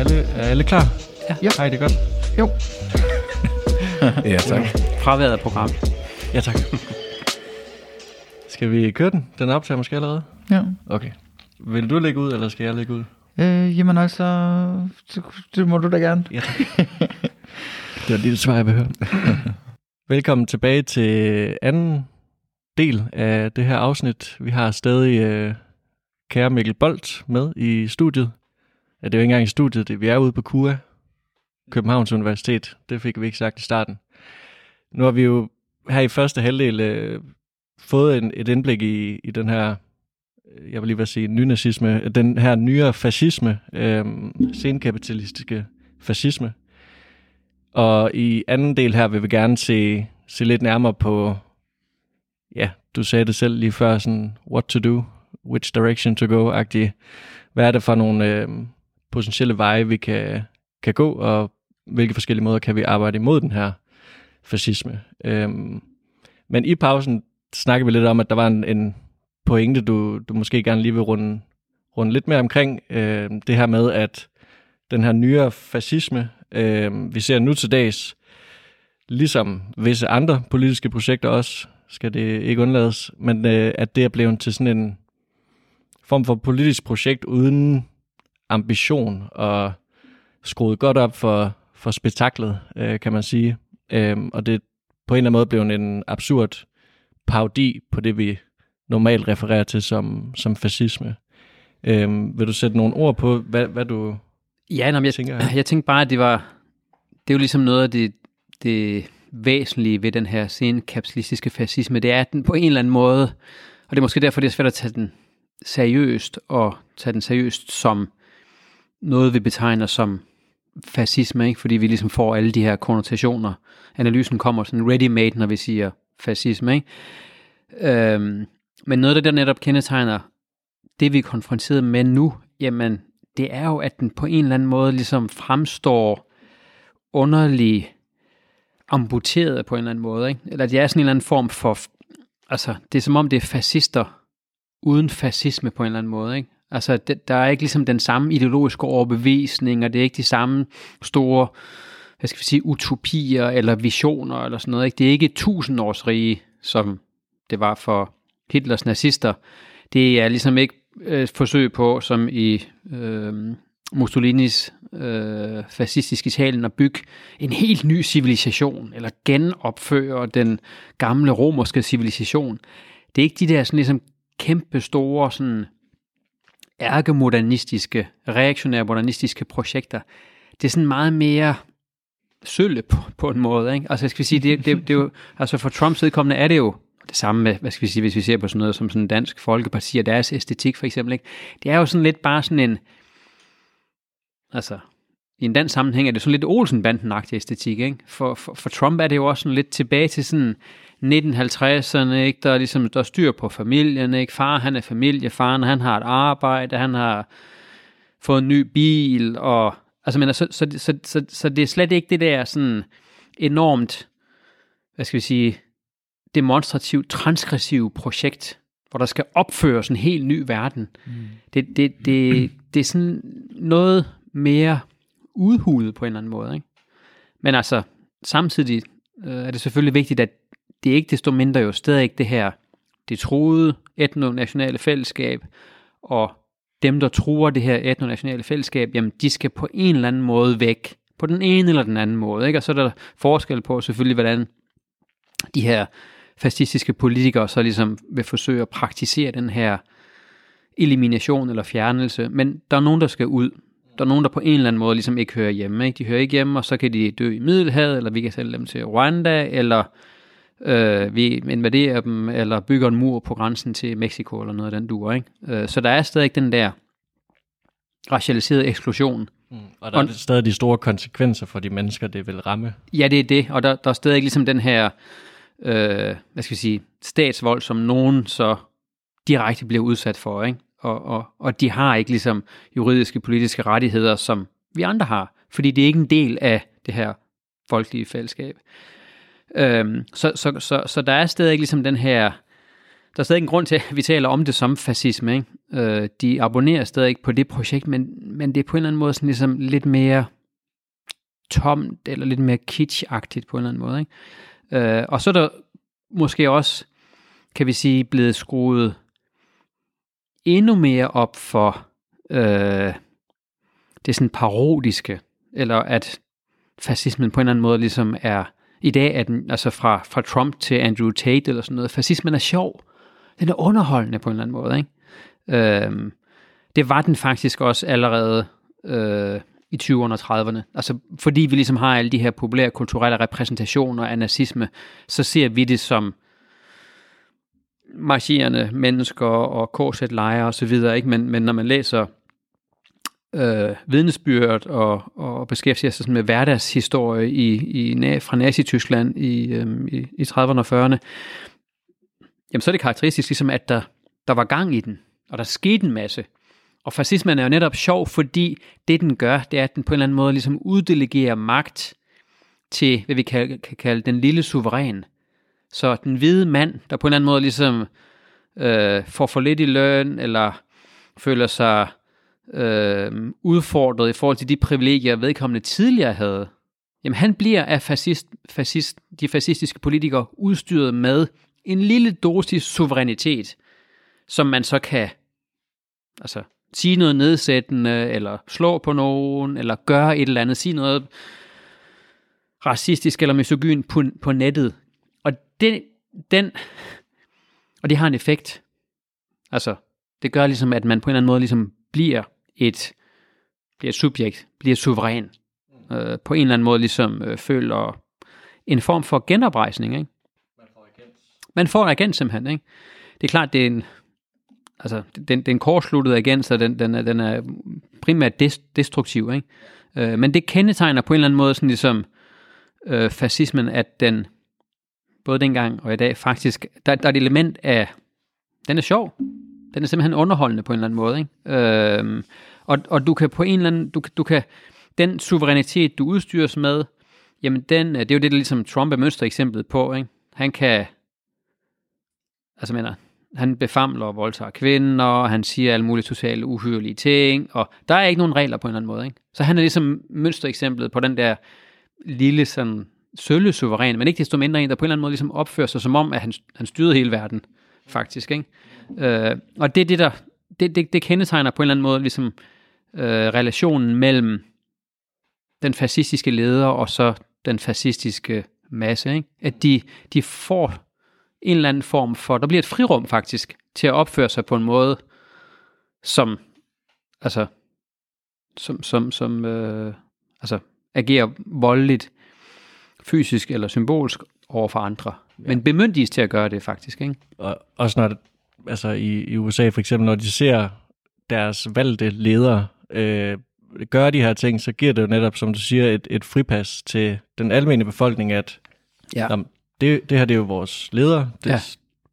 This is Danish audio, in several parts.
alle, er alle klar? Ja. ja. Hej, det er godt. Jo. Ja, tak. Fraværet af program. Ja, tak. skal vi køre den? Den optager måske allerede? Ja. Okay. Vil du lægge ud, eller skal jeg lægge ud? Øh, jamen altså, det, det må du da gerne. Ja, det var lige det svar, jeg høre. Velkommen tilbage til anden del af det her afsnit. Vi har stadig øh, kære Mikkel Bolt med i studiet. Ja, det er jo ikke engang i studiet, det, vi er ude på KUA, Københavns Universitet. Det fik vi ikke sagt i starten. Nu har vi jo her i første halvdel øh, fået en, et indblik i, i den her, Øh, jeg vil lige vil sige, nynazisme, den her nyere fascisme, øh, senkapitalistiske fascisme. Og i anden del her vil vi gerne se, se lidt nærmere på, ja, du sagde det selv lige før, sådan, what to do, which direction to go-agtigt. Hvad er det for nogle øh, potentielle veje, vi kan, kan gå, og hvilke forskellige måder kan vi arbejde imod den her fascisme. Øh, men i pausen snakker vi lidt om, at der var en, en pointe, du, du måske gerne lige vil runde, runde lidt mere omkring. Øh, det her med, at den her nyere fascisme, øh, vi ser nu til dags, ligesom visse andre politiske projekter også, skal det ikke undlades, men øh, at det er blevet til sådan en form for politisk projekt uden ambition og skruet godt op for, for spektaklet, øh, kan man sige. Øh, og det er på en eller anden måde blevet en absurd parodi på det, vi normalt refererer til som, som fascisme. Øhm, vil du sætte nogle ord på, hvad, hvad du Ja, nå, jeg, tænker jeg, jeg tænkte bare, at det var, det er jo ligesom noget af det, det væsentlige ved den her senkapitalistiske fascisme, det er, at den på en eller anden måde, og det er måske derfor, det er svært at tage den seriøst, og tage den seriøst som noget, vi betegner som fascisme, ikke? fordi vi ligesom får alle de her konnotationer. Analysen kommer sådan ready-made, når vi siger fascisme. Ikke? Øhm, men noget af det, der netop kendetegner det, vi er konfronteret med nu, jamen, det er jo, at den på en eller anden måde ligesom fremstår underlig amputeret på en eller anden måde. Ikke? Eller det er sådan en eller anden form for, altså det er som om det er fascister uden fascisme på en eller anden måde. Ikke? Altså det, der er ikke ligesom den samme ideologiske overbevisning, og det er ikke de samme store, hvad skal vi sige, utopier eller visioner eller sådan noget. Ikke? Det er ikke tusindårsrige, som det var for Hitlers nazister. Det er ligesom ikke øh, et forsøg på, som i øh, Mussolinis øh, fascistiske Italien, at bygge en helt ny civilisation, eller genopføre den gamle romerske civilisation. Det er ikke de der sådan ligesom kæmpe store sådan ærkemodernistiske, reaktionære modernistiske projekter. Det er sådan meget mere sølle på, på en måde. Ikke? Altså, skal vi sige, det, det, det er jo, altså for Trumps vedkommende er det jo det samme med, hvad skal vi sige, hvis vi ser på sådan noget som sådan dansk folkeparti og deres æstetik for eksempel. Ikke? Det er jo sådan lidt bare sådan en, altså, i en dansk sammenhæng er det sådan lidt Olsen-banden-agtig æstetik, ikke? For, for, for Trump er det jo også sådan lidt tilbage til sådan 1950'erne, ikke? Der er ligesom, der er styr på familien, ikke? Far, han er familiefaren, han har et arbejde, han har fået en ny bil, og altså, men, så, så, så, så, så det er slet ikke det der sådan enormt, hvad skal vi sige, demonstrativt, transgressivt projekt, hvor der skal opføres en helt ny verden. Mm. Det, det, det, det er sådan noget mere udhulet på en eller anden måde. Ikke? Men altså, samtidig øh, er det selvfølgelig vigtigt, at det ikke desto mindre jo stadig det her, det troede etnonationale fællesskab, og dem, der truer det her etnonationale fællesskab, jamen de skal på en eller anden måde væk, på den ene eller den anden måde. Ikke? Og så er der forskel på selvfølgelig, hvordan de her fascistiske politikere så ligesom vil forsøge at praktisere den her elimination eller fjernelse, men der er nogen, der skal ud. Der er nogen, der på en eller anden måde ligesom ikke hører hjemme. Ikke? De hører ikke hjemme, og så kan de dø i Middelhavet, eller vi kan sælge dem til Rwanda, eller øh, vi invaderer dem, eller bygger en mur på grænsen til Mexico, eller noget af den duer. Ikke? Øh, så der er stadig den der racialiserede eksklusion. Mm. Og der er stadig de store konsekvenser for de mennesker, det vil ramme. Ja, det er det, og der, der er stadig ligesom den her, øh, hvad skal vi sige, statsvold, som nogen så direkte bliver udsat for, ikke? og, og, og de har ikke ligesom juridiske, politiske rettigheder, som vi andre har, fordi det er ikke en del af det her folkelige fællesskab. Øhm, så, så, så, så der er stadig ligesom den her, der er stadig en grund til, at vi taler om det som fascisme. Ikke? Øh, de abonnerer stadig på det projekt, men, men det er på en eller anden måde sådan ligesom lidt mere tomt, eller lidt mere kitschagtigt på en eller anden måde. Ikke? Øh, og så er der måske også, kan vi sige, blevet skruet endnu mere op for øh, det sådan parodiske, eller at fascismen på en eller anden måde ligesom er, i dag er den, altså fra, fra Trump til Andrew Tate eller sådan noget, fascismen er sjov, den er underholdende på en eller anden måde, ikke? Øh, det var den faktisk også allerede øh, i 20'erne og 30'erne. Altså, fordi vi ligesom har alle de her populære kulturelle repræsentationer af nazisme, så ser vi det som marcherende mennesker og korset-lejre og så videre, ikke? Men, men når man læser øh, vidnesbyrd og, og beskæftiger sig med hverdagshistorie i, i, fra Nazi-Tyskland i, øh, i, i 30'erne og 40'erne, jamen så er det karakteristisk ligesom, at der, der var gang i den, og der skete en masse. Og fascismen er jo netop sjov, fordi det den gør, det er, at den på en eller anden måde ligesom uddelegerer magt til, hvad vi kan, kan kalde den lille suveræn. Så den hvide mand, der på en eller anden måde ligesom øh, får for lidt i løn, eller føler sig øh, udfordret i forhold til de privilegier, vedkommende tidligere havde, jamen han bliver af fascist, fascist, de fascistiske politikere udstyret med en lille dosis suverænitet, som man så kan altså, sige noget nedsættende, eller slå på nogen, eller gøre et eller andet, sige noget racistisk eller misogyn på, på nettet. Og det, den, og det har en effekt. Altså, det gør ligesom, at man på en eller anden måde ligesom bliver et, bliver et subjekt, bliver suveræn. Øh, på en eller anden måde ligesom øh, føler en form for genoprejsning, ikke? Man får agens. Man får agens simpelthen, ikke? Det er klart, det er en, altså, den, den kortsluttede agens, så den, den, er, den er primært destruktiv, ikke? Øh, men det kendetegner på en eller anden måde sådan ligesom øh, fascismen, at den både dengang og i dag faktisk, der, der er et element af, den er sjov, den er simpelthen underholdende på en eller anden måde, ikke? Øh, og, og du kan på en eller anden, du, du kan, den suverænitet, du udstyres med, jamen den, øh, det er jo det, der ligesom Trump er mønstereksemplet på, ikke? Han kan, altså mener, han befamler og voldtager kvinder, og han siger alle mulige totalt uhyrlige ting, og der er ikke nogen regler på en eller anden måde. Ikke? Så han er ligesom mønstereksemplet på den der lille sådan sølle suveræn, men ikke desto mindre en, der på en eller anden måde ligesom opfører sig som om, at han, han styrede hele verden, faktisk. Ikke? Øh, og det er det, der, det, det, det kendetegner på en eller anden måde ligesom øh, relationen mellem den fascistiske leder og så den fascistiske masse. Ikke? At de, de får en eller anden form for, der bliver et frirum faktisk, til at opføre sig på en måde, som, altså, som, som, som øh, altså, agerer voldeligt, fysisk eller symbolsk over for andre. Ja. Men bemyndiges til at gøre det faktisk, ikke? Og også når, det, altså i, i USA for eksempel, når de ser deres valgte ledere øh, gøre de her ting, så giver det jo netop, som du siger, et, et fripas til den almindelige befolkning, at ja. jamen, det, det her det er jo vores leder, det, ja.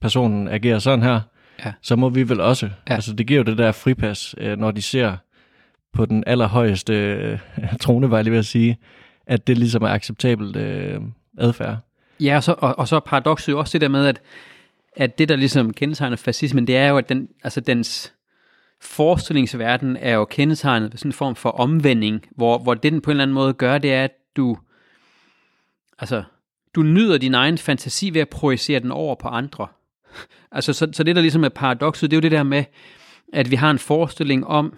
personen agerer sådan her, ja. så må vi vel også. Ja. Altså det giver jo det der fripas, øh, når de ser på den allerhøjeste øh, tronevej, vil jeg sige, at det ligesom er acceptabelt øh, adfærd. Ja, og så, og, og så er paradokset jo også det der med, at, at det, der ligesom kendetegner fascismen, det er jo, at den, altså dens forestillingsverden er jo kendetegnet ved sådan en form for omvending, hvor, hvor det den på en eller anden måde gør, det er, at du, altså, du nyder din egen fantasi ved at projicere den over på andre. Altså, så, så det der ligesom er paradokset, det er jo det der med, at vi har en forestilling om,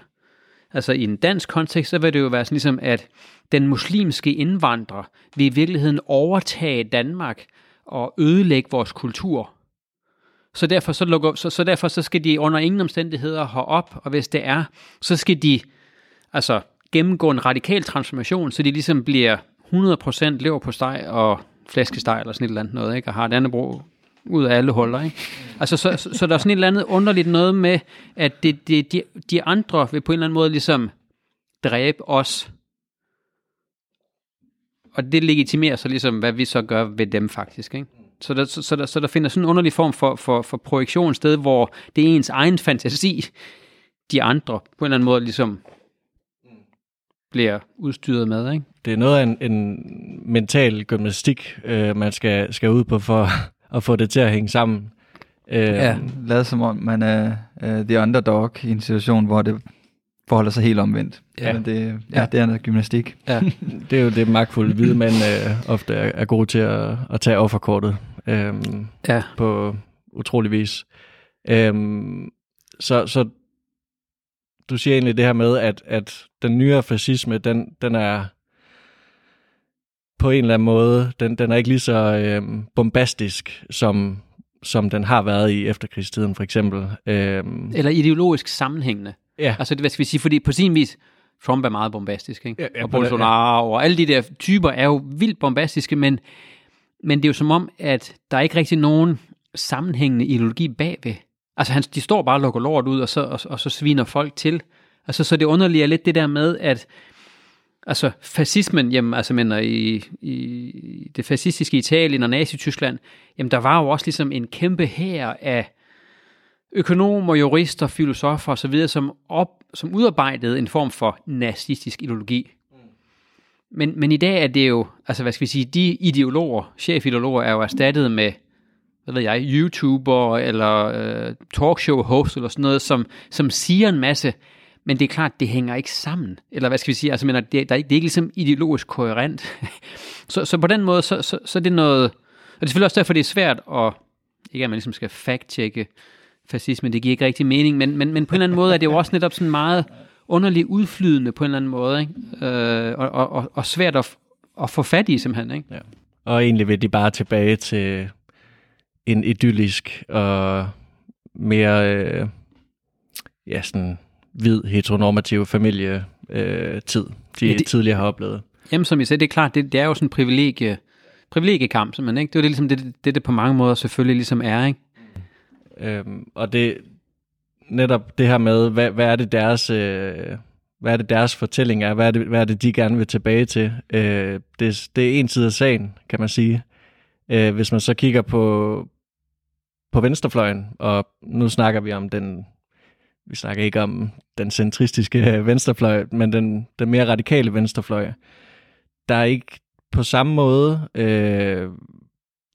altså i en dansk kontekst, så vil det jo være sådan ligesom, at den muslimske indvandrer vil i virkeligheden overtage Danmark og ødelægge vores kultur. Så derfor så, lukker, så, så derfor så skal de under ingen omstændigheder op, og hvis det er, så skal de altså gennemgå en radikal transformation, så de ligesom bliver 100% lever på steg og flæskesteg eller sådan et eller andet noget, ikke? og har et brug ud af alle huller. Ikke? Altså, så, så, så der er sådan et eller andet underligt noget med, at det, det, de, de andre vil på en eller anden måde ligesom dræbe os. Og det legitimerer så ligesom, hvad vi så gør ved dem faktisk. Ikke? Så, der, så, så, der, så der finder sådan en underlig form for, for, for projektion sted, hvor det er ens egen fantasi, de andre på en eller anden måde ligesom bliver udstyret med, ikke? Det er noget af en, en mental gymnastik, øh, man skal, skal ud på for at få det til at hænge sammen. Øh, Ja, lad som om man er uh, the underdog i en situation, hvor det forholder sig helt omvendt. Ja. Men det, ja, Ja. det er noget gymnastik. Ja. Det er jo det magtfulde hvide mænd øh, ofte er, er gode til at, at tage offerkortet øh, ja. på utrolig vis. Øh, så, så du siger egentlig det her med, at, at den nyere fascisme, den, den er på en eller anden måde, den, den er ikke lige så øh, bombastisk, som, som den har været i efterkrigstiden for eksempel. Øh, Eller ideologisk sammenhængende. ja, Altså, hvad skal vi sige, fordi på sin vis, Trump er meget bombastisk, ikke? Ja, ja, og Bolsonaro, og alle de der typer er jo vildt bombastiske, men, men det er jo som om, at der er ikke rigtig nogen sammenhængende ideologi bagved. Altså, han, de står bare og lukker lort ud, og så, og, og så sviner folk til. Altså, så det underlige er lidt det der med, at altså, fascismen, jamen, altså, mener, i, i det fascistiske Italien og Nazi-Tyskland, jamen, der var jo også ligesom en kæmpe hær af økonomer, jurister, filosofer osv., som, op, som udarbejdede en form for nazistisk ideologi. Men, men i dag er det jo, altså hvad skal vi sige, de ideologer, chefideologer er jo erstattet med, hvad ved jeg, YouTuber eller øh, talkshow host eller sådan noget, som, som siger en masse, men det er klart, det hænger ikke sammen. Eller hvad skal vi sige, altså mener, det, der er ikke, det er ikke ligesom ideologisk koherent. så, så på den måde, så, så, så er det noget, og det er selvfølgelig også derfor, det er svært at, ikke at man ligesom skal fact-checke fascisme, det giver ikke rigtig mening, men, men, men på en eller anden måde er det jo også netop sådan meget underligt udflydende på en eller anden måde, ikke? Øh, og, og, og, og svært at, at få fat i simpelthen, ikke? Ja. Og egentlig vil de bare tilbage til en idyllisk og mere øh, ja, sådan hvid heteronormativ familie øh, tid, de Ja, det- det... tidligere har oplevet. Jamen som I sagde, det er klart, det, det er jo sådan en privilegie, privilegiekamp simpelthen, ikke? Det er jo det, ligesom det, det, det på mange måder selvfølgelig ligesom er, ikke? Øhm, og det netop det her med, hvad, hvad er det deres... Øh, hvad er det deres fortælling er? Hvad er det, hvad er det de gerne vil tilbage til? Øh, det, det er en side af sagen, kan man sige. Øh, hvis man så kigger på, på venstrefløjen, og nu snakker vi om den, vi snakker ikke om den centristiske venstrefløj, men den, den mere radikale venstrefløj, der er ikke på samme måde, øh,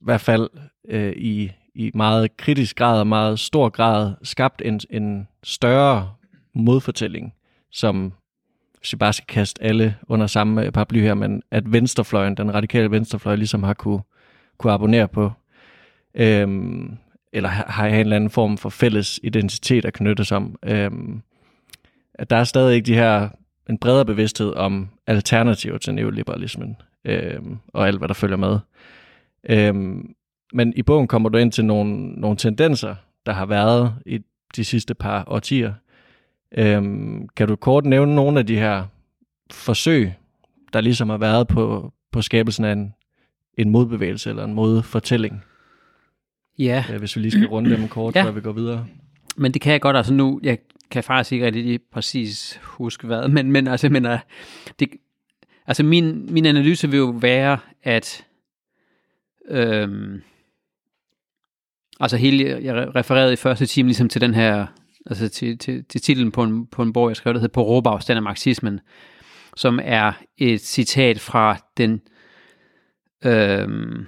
i hvert fald øh, i, i meget kritisk grad og meget stor grad, skabt en, en større modfortælling, som hvis vi bare skal kaste alle under samme paraply her, men at venstrefløjen, den radikale venstrefløj, ligesom har kunne, kunne abonnere på, øhm, eller har, jeg en eller anden form for fælles identitet at knyttes om. Øhm, at der er stadig ikke de her, en bredere bevidsthed om alternativer til neoliberalismen, øhm, og alt, hvad der følger med. Øhm, men i bogen kommer du ind til nogle, nogle tendenser, der har været i de sidste par årtier. Øhm, kan du kort nævne nogle af de her forsøg, der ligesom har været på, på skabelsen af en, en modbevægelse eller en modfortælling? Ja, Øh, hvis vi lige skal runde dem kort, Ja. før vi går videre. men det kan jeg godt, altså nu, jeg kan faktisk ikke rigtig lige præcis huske hvad, men, men altså, men, uh, det, altså min, min analyse vil jo være, at øhm, altså hele, jeg refererede i første time ligesom til den her, altså til, til, til titlen på en, på en bog, jeg skrev, der hedder På råbafstand af marxismen, som er et citat fra den øhm,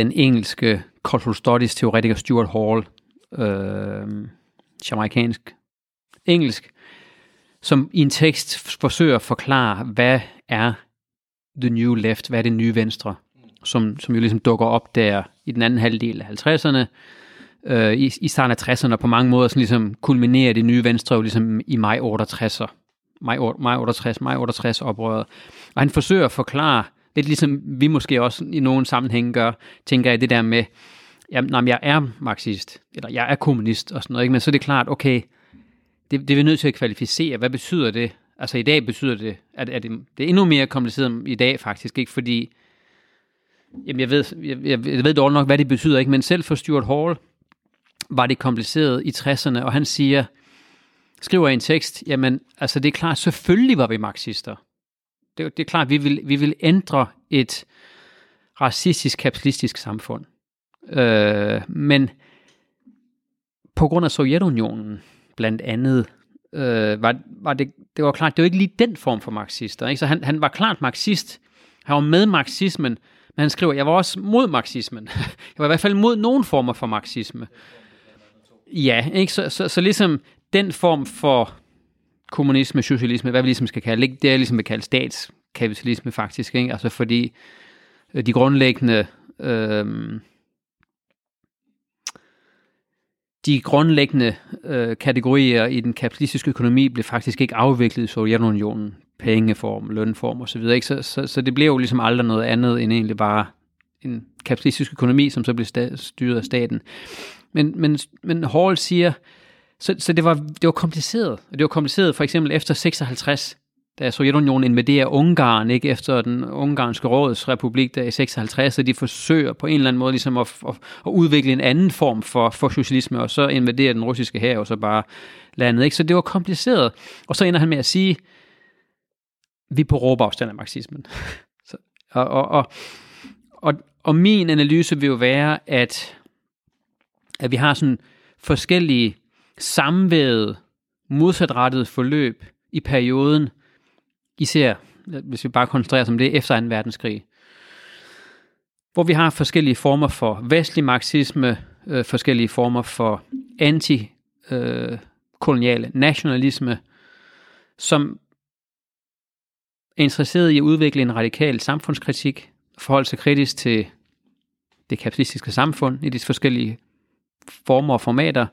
den engelske cultural studies teoretiker Stuart Hall, øh, jamaikansk engelsk, som i en tekst forsøger at forklare, hvad er the new left, hvad er det nye venstre, som, som jo ligesom dukker op der i den anden halvdel af 50'erne, øh, i, i starten af 60'erne, og på mange måder sådan ligesom kulminerer det nye venstre jo ligesom i maj 68'er, maj, maj 68, maj 68 oprøret. Og han forsøger at forklare, lidt ligesom vi måske også i nogle sammenhænge gør, tænker jeg det der med, jamen, nej, jeg er marxist, eller jeg er kommunist og sådan noget, ikke? men så er det klart, okay, det, det er vi nødt til at kvalificere. Hvad betyder det? Altså i dag betyder det, at, at det, det er endnu mere kompliceret i dag faktisk, ikke? Fordi, jamen jeg ved, jeg, jeg, jeg ved dårligt nok, hvad det betyder, ikke? Men selv for Stuart Hall var det kompliceret i 60'erne, og han siger, skriver i en tekst, jamen altså det er klart, selvfølgelig var vi marxister. Det, det er klart, vi vil, vi vil ændre et racistisk, kapitalistisk samfund. Øh, men på grund af Sovjetunionen blandt andet, øh, var, var det, det var klart, det var ikke lige den form for marxister. Ikke? Så han, han var klart marxist. Han var med marxismen, men han skriver, jeg var også mod marxismen. jeg var i hvert fald mod nogen former for marxisme. Ja, ikke? Så, så, så ligesom den form for kommunisme, socialisme, hvad vi ligesom skal kalde det, det er ligesom at kalde statskapitalisme faktisk, ikke? Altså fordi øh, de grundlæggende øh, de grundlæggende øh, kategorier i den kapitalistiske økonomi blev faktisk ikke afviklet i Sovjetunionen. Pengeform, lønform osv. Ikke? Så, så, så det blev jo ligesom aldrig noget andet end egentlig bare en kapitalistisk økonomi, som så blev styret af staten. Men, men, men Hall siger, så, så det, var, det var kompliceret. Og det var kompliceret for eksempel efter 56, da Sovjetunionen invaderer Ungarn, ikke efter den ungarske rådsrepublik der i 56, så de forsøger på en eller anden måde ligesom at, at, at udvikle en anden form for, for socialisme, og så invaderer den russiske her og så bare landet. Ikke? Så det var kompliceret. Og så ender han med at sige, vi er på råbafstand af marxismen. så, og, og, og, og, og min analyse vil jo være, at, at vi har sådan forskellige samvævede, modsatrettet forløb i perioden, især hvis vi bare koncentrerer os om det efter 2. verdenskrig, hvor vi har forskellige former for vestlig marxisme, øh, forskellige former for anti-koloniale øh, nationalisme, som er interesseret i at udvikle en radikal samfundskritik, forholde sig kritisk til det kapitalistiske samfund i de forskellige former og formater,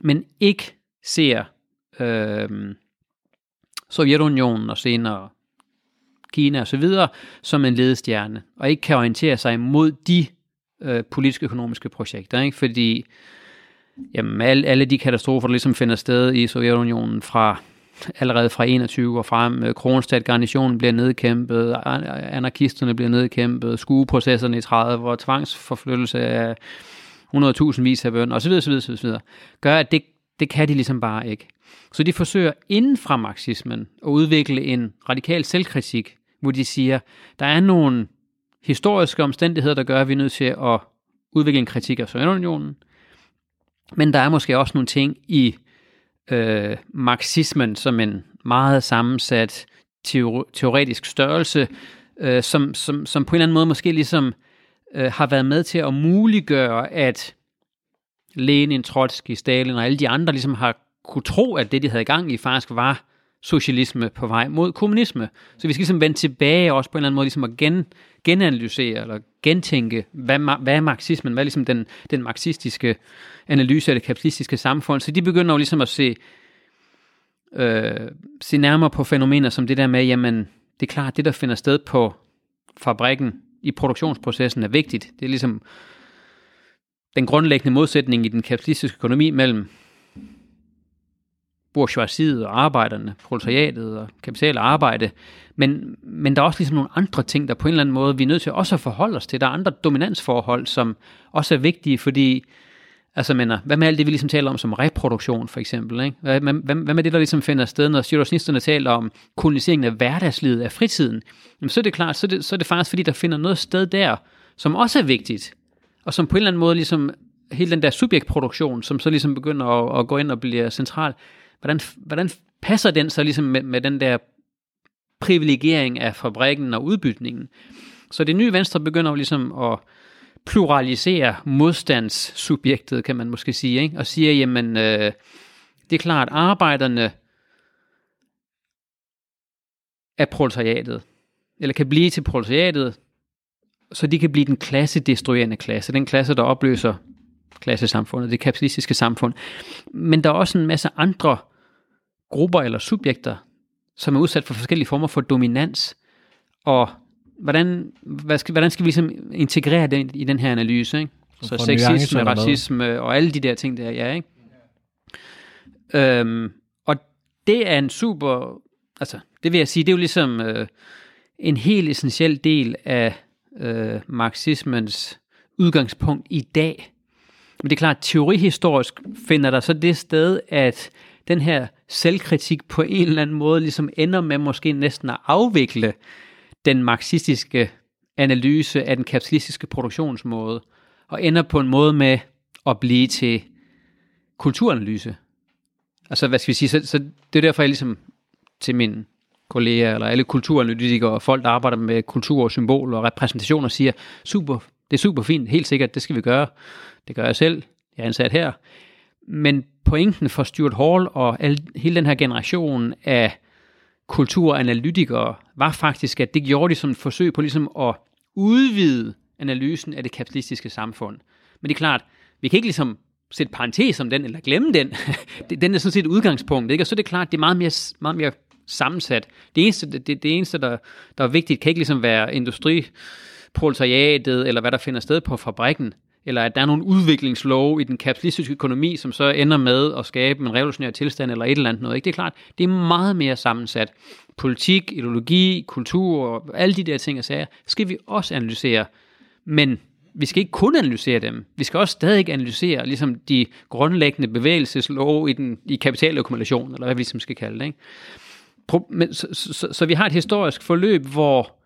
men ikke ser øh, Sovjetunionen og senere Kina og så videre som en ledestjerne, og ikke kan orientere sig mod de øh, politiske økonomiske projekter, ikke? fordi jamen, alle, alle de katastrofer, der ligesom finder sted i Sovjetunionen fra allerede fra 21 og frem, øh, Kronstadt-garnitionen bliver nedkæmpet, anarkisterne bliver nedkæmpet, skueprocesserne i 30 og tvangsforflyttelse af 100.000 vis af bønder osv., osv., osv., gør, at det, det kan de ligesom bare ikke. Så de forsøger inden fra marxismen at udvikle en radikal selvkritik, hvor de siger, der er nogle historiske omstændigheder, der gør, at vi er nødt til at udvikle en kritik af Sovjetunionen, men der er måske også nogle ting i øh, marxismen som en meget sammensat teoretisk størrelse, øh, som, som, som på en eller anden måde måske ligesom øh, har været med til at muliggøre, at Lenin, Trotsky, Stalin og alle de andre ligesom har kunne tro, at det, de havde i gang i, faktisk var socialisme på vej mod kommunisme. Så vi skal ligesom vende tilbage også på en eller anden måde, ligesom at gen, genanalysere eller gentænke, hvad, hvad er marxismen, hvad er ligesom den, den marxistiske analyse af det kapitalistiske samfund. Så de begynder jo ligesom at se, øh, se nærmere på fænomener som det der med, jamen, det er klart, det der finder sted på fabrikken i produktionsprocessen er vigtigt. Det er ligesom den grundlæggende modsætning i den kapitalistiske økonomi mellem bourgeoisiet og arbejderne, proletariatet og kapital og arbejde. Men, men der er også ligesom nogle andre ting, der på en eller anden måde, vi er nødt til også at forholde os til. Der er andre dominansforhold, som også er vigtige, fordi Altså, mener, hvad med alt det, vi ligesom taler om som reproduktion, for eksempel? Ikke? Hvad, hvad, hvad med det, der ligesom finder sted, når situationisterne taler om koloniseringen af hverdagslivet, af fritiden? Jamen, så er det klart, så er det, så er det faktisk, fordi der finder noget sted der, som også er vigtigt, og som på en eller anden måde ligesom, hele den der subjektproduktion, som så ligesom begynder at, at gå ind og blive central, hvordan, hvordan passer den så ligesom med, med den der privilegering af fabrikken og udbytningen? Så det nye venstre begynder jo ligesom at pluralisere modstandssubjektet, kan man måske sige, ikke? og siger, jamen, øh, det er klart, arbejderne er proletariatet, eller kan blive til proletariatet, så de kan blive den klassedestruerende klasse, den klasse, der opløser klassesamfundet, det kapitalistiske samfund. Men der er også en masse andre grupper eller subjekter, som er udsat for forskellige former for dominans, og hvordan, hvad skal, hvordan skal vi ligesom integrere den i den her analyse? Ikke? Så sexisme, racisme og alle de der ting der, ja, ikke? Øhm, og det er en super, altså det vil jeg sige, det er jo ligesom øh, en helt essentiel del af øh, marxismens udgangspunkt i dag. Men det er klart, teorihistorisk finder der så det sted, at den her selvkritik på en eller anden måde ligesom ender med måske næsten at afvikle den marxistiske analyse af den kapitalistiske produktionsmåde, og ender på en måde med at blive til kulturanalyse. Altså, hvad skal vi sige, så, så det er derfor, jeg ligesom til mine kolleger, eller alle kulturanalytikere, og folk, der arbejder med kultur og symbol og repræsentationer, siger, super, det er super fint, helt sikkert, det skal vi gøre. Det gør jeg selv, jeg er ansat her. Men pointen for Stuart Hall og al, hele den her generation af kulturanalytikere var faktisk, at det gjorde de som et forsøg på ligesom at udvide analysen af det kapitalistiske samfund. Men det er klart, vi kan ikke ligesom sætte parentes om den, eller glemme den. den er sådan set udgangspunkt, ikke? Og så er det klart, det er meget mere, meget mere sammensat. Det eneste, det, det eneste der, der er vigtigt, kan ikke ligesom være industriproletariatet, eller hvad der finder sted på fabrikken, eller at der er nogle udviklingslov i den kapitalistiske økonomi, som så ender med at skabe en revolutionær tilstand, eller et eller andet noget. Ikke? Det er klart, det er meget mere sammensat. Politik, ideologi, kultur, og alle de der ting og sager, skal vi også analysere. Men vi skal ikke kun analysere dem. Vi skal også stadig analysere ligesom de grundlæggende bevægelseslov i, den, i kapitalakkumulation, eller hvad vi ligesom skal kalde det. Ikke? Men, så, så, så, så vi har et historisk forløb, hvor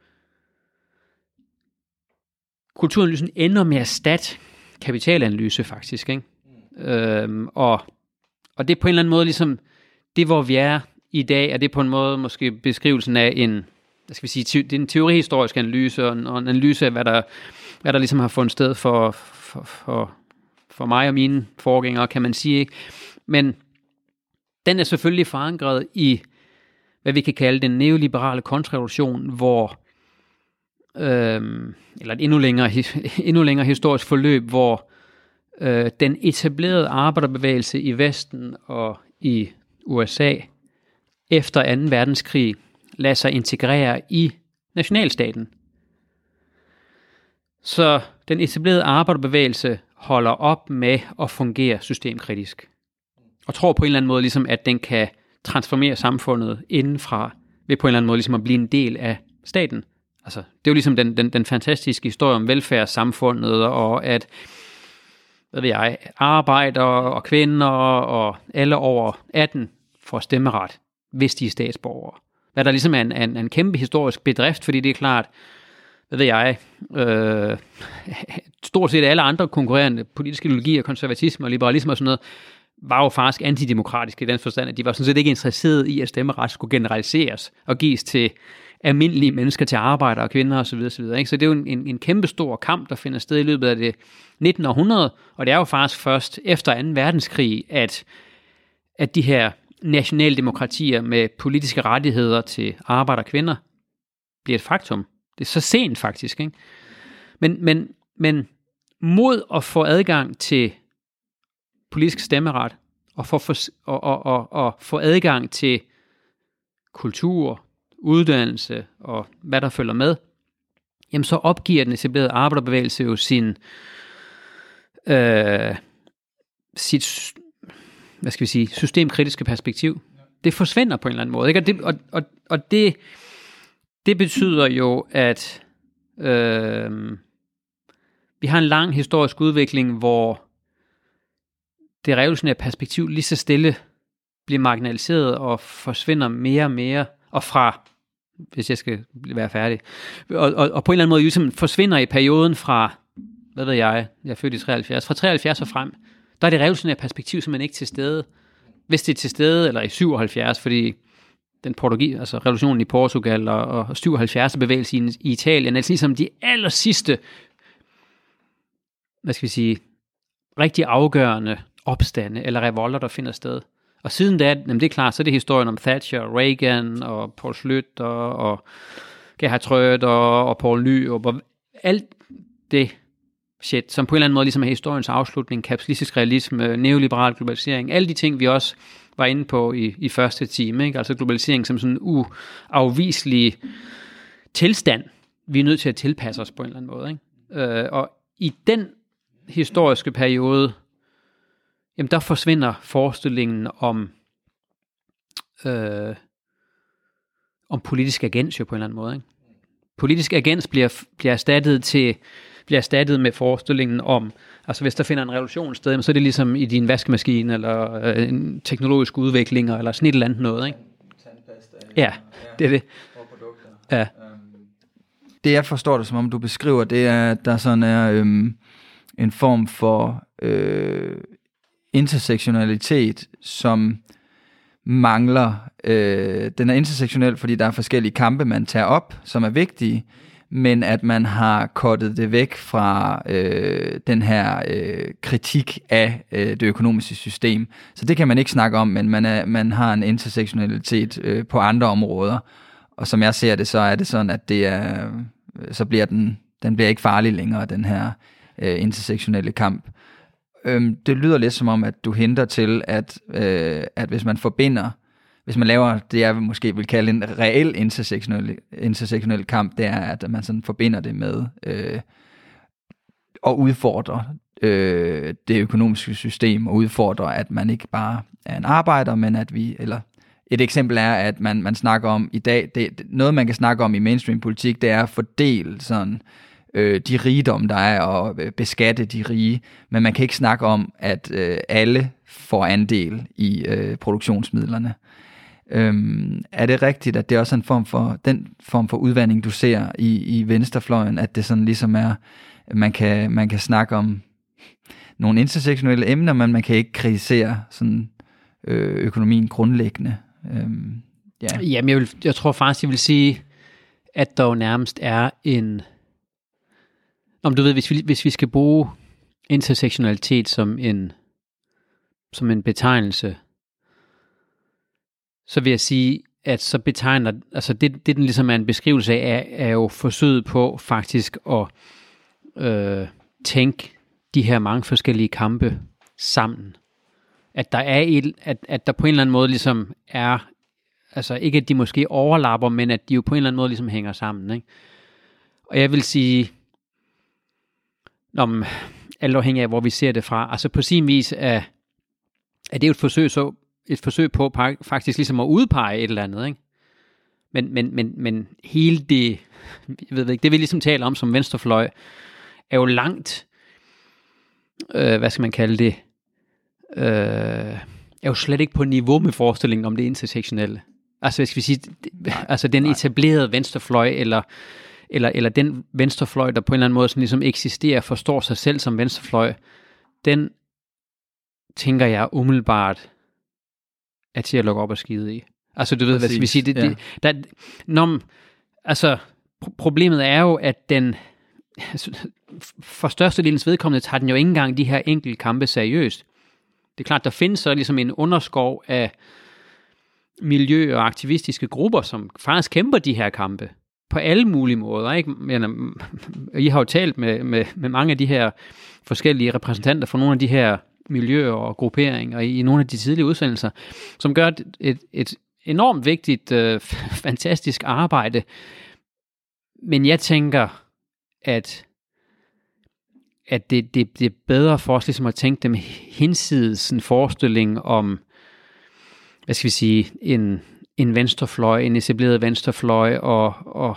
kulturanalysen ender med at erstatte kapitalanalyse faktisk. Ikke? Øhm, og, og det er på en eller anden måde ligesom det, hvor vi er i dag, er det på en måde måske beskrivelsen af en, hvad skal vi sige, te, det er en teorihistorisk analyse, og en, og en analyse af, hvad der, hvad der ligesom har fundet sted for, for, for, for mig og mine forgængere, kan man sige. Ikke? Men den er selvfølgelig forankret i, hvad vi kan kalde den neoliberale kontrarevolution, hvor øh, eller et endnu længere, endnu længere historisk forløb, hvor øh, den etablerede arbejderbevægelse i Vesten og i USA efter 2. verdenskrig lader sig integrere i nationalstaten. Så den etablerede arbejderbevægelse holder op med at fungere systemkritisk. Og tror på en eller anden måde, ligesom, at den kan transformere samfundet indenfra, ved på en eller anden måde ligesom at blive en del af staten. Altså, det er jo ligesom den, den, den fantastiske historie om velfærdssamfundet, og at hvad ved jeg, arbejdere og kvinder og alle over 18 får stemmeret, hvis de er statsborgere. Hvad der ligesom er en, en, en kæmpe historisk bedrift, fordi det er klart, hvad ved jeg, øh, stort set alle andre konkurrerende politiske ideologier, konservatisme og liberalisme og sådan noget, var jo faktisk antidemokratiske i den forstand, at de var sådan set ikke interesserede i, at stemmeret skulle generaliseres og gives til almindelige mennesker, til arbejdere og kvinder osv. osv. Ikke? Så det er jo en, en, en kæmpe stor kamp, der finder sted i løbet af det 19. århundrede, og det er jo faktisk først efter 2. verdenskrig, at, at de her nationaldemokratier med politiske rettigheder til arbejder og kvinder bliver et faktum. Det er så sent faktisk. Ikke? Men, men, men mod at få adgang til politisk stemmeret, og, for, for, og, og, og, og få adgang til kultur, uddannelse og hvad der følger med, jamen så opgiver den etablerede arbejderbevægelse jo sin, øh, sit, hvad skal vi sige, systemkritiske perspektiv. Det forsvinder på en eller anden måde. Ikke? Og, det, og, og, og det, det betyder jo, at øh, vi har en lang historisk udvikling, hvor det revolutionære perspektiv lige så stille bliver marginaliseret og forsvinder mere og mere, og fra, hvis jeg skal være færdig, og, og, og på en eller anden måde ligesom forsvinder i perioden fra, hvad ved jeg, jeg er født i 73, fra 73 og frem, der er det revolutionære perspektiv simpelthen ikke til stede. Hvis det er til stede, eller i 77, fordi den portugi, altså revolutionen i Portugal og, og 77 bevægelsen i, i Italien, altså ligesom de aller sidste, hvad skal vi sige, rigtig afgørende opstande eller revolter, der finder sted. Og siden da, jamen det er klart, så er det historien om Thatcher, Reagan og Paul Schlüter og Gerhard Schröder og Paul Ny og alt det shit, som på en eller anden måde ligesom er historiens afslutning, kapitalistisk realisme, neoliberal globalisering, alle de ting, vi også var inde på i, i første time, ikke? altså globalisering som sådan en uafviselig tilstand, vi er nødt til at tilpasse os på en eller anden måde. Ikke? Øh, og i den historiske periode, jamen der forsvinder forestillingen om, øh, om politisk agens jo på en eller anden måde. Ikke? Politisk agens bliver, bliver erstattet til bliver erstattet med forestillingen om, altså hvis der finder en revolution sted, så er det ligesom i din vaskemaskine, eller øh, en teknologisk udvikling, eller sådan et eller andet noget, ikke? Ja, det er det. Ja. Det jeg forstår det, som om du beskriver, det er, at der sådan er øhm, en form for øh, intersektionalitet, som mangler, øh, den er intersektionel, fordi der er forskellige kampe, man tager op, som er vigtige, men at man har kottet det væk fra øh, den her øh, kritik af øh, det økonomiske system. Så det kan man ikke snakke om, men man, er, man har en intersektionalitet øh, på andre områder. Og som jeg ser det, så er det sådan, at det er, øh, så bliver den, den bliver ikke farlig længere, den her øh, intersektionelle kamp. Øhm, det lyder lidt som om, at du henter til, at, øh, at hvis man forbinder, hvis man laver det, jeg måske vil kalde en reel intersektionel, intersektionel kamp, det er, at man sådan forbinder det med øh, at udfordre øh, det økonomiske system, og udfordre, at man ikke bare er en arbejder, men at vi, eller et eksempel er, at man, man snakker om i dag, det, noget man kan snakke om i mainstream politik, det er at fordele sådan øh, de rigdom, der er, og øh, beskatte de rige, men man kan ikke snakke om, at øh, alle får andel i øh, produktionsmidlerne. Øhm, er det rigtigt, at det også er en form for, den form for udvandring, du ser i, i venstrefløjen, at det sådan ligesom er, man kan, man kan snakke om nogle intersektionelle emner, men man kan ikke kritisere sådan, øh, økonomien grundlæggende. Øhm, ja. Jamen, jeg, vil, jeg tror faktisk, jeg vil sige, at der jo nærmest er en... Om du ved, hvis vi, hvis vi skal bruge intersektionalitet som en, som en betegnelse, så vil jeg sige, at så betegner, altså det, det den ligesom er en beskrivelse af, er, er jo forsøget på faktisk at øh, tænke de her mange forskellige kampe sammen at der er et, at, at der på en eller anden måde ligesom er, altså ikke at de måske overlapper, men at de jo på en eller anden måde ligesom hænger sammen. Ikke? Og jeg vil sige, om alt afhængig af, hvor vi ser det fra, altså på sin vis er, er det jo et forsøg, så, et forsøg på faktisk ligesom at udpege et eller andet, ikke? Men, men, men, men hele det, jeg ved ikke, det vi ligesom taler om som venstrefløj, er jo langt, øh, hvad skal man kalde det, øh, er jo slet ikke på niveau med forestillingen om det intersektionelle. Altså, skal vi sige, det, altså den etablerede venstrefløj, eller, eller, eller den venstrefløj, der på en eller anden måde sådan ligesom eksisterer, forstår sig selv som venstrefløj, den tænker jeg umiddelbart er til at lukke op og skide i. Altså, du ved, Præcis, hvad skal vi sige, det, ja. det, der, når, altså, problemet er jo, at den, for størstedelens vedkommende tager den jo ikke engang de her enkelte kampe seriøst. Det er klart, der findes så ligesom en underskov af miljø- og aktivistiske grupper, som faktisk kæmper de her kampe på alle mulige måder. Ikke? Men, I har jo talt med, med, med mange af de her forskellige repræsentanter for nogle af de her miljøer og grupperinger i, i nogle af de tidlige udsendelser, som gør et, et, et enormt vigtigt, øh, fantastisk arbejde. Men jeg tænker, at at det, det, det er bedre for os ligesom at tænke dem hinsides en forestilling om, hvad skal vi sige, en, en venstrefløj, en etableret venstrefløj, og, og,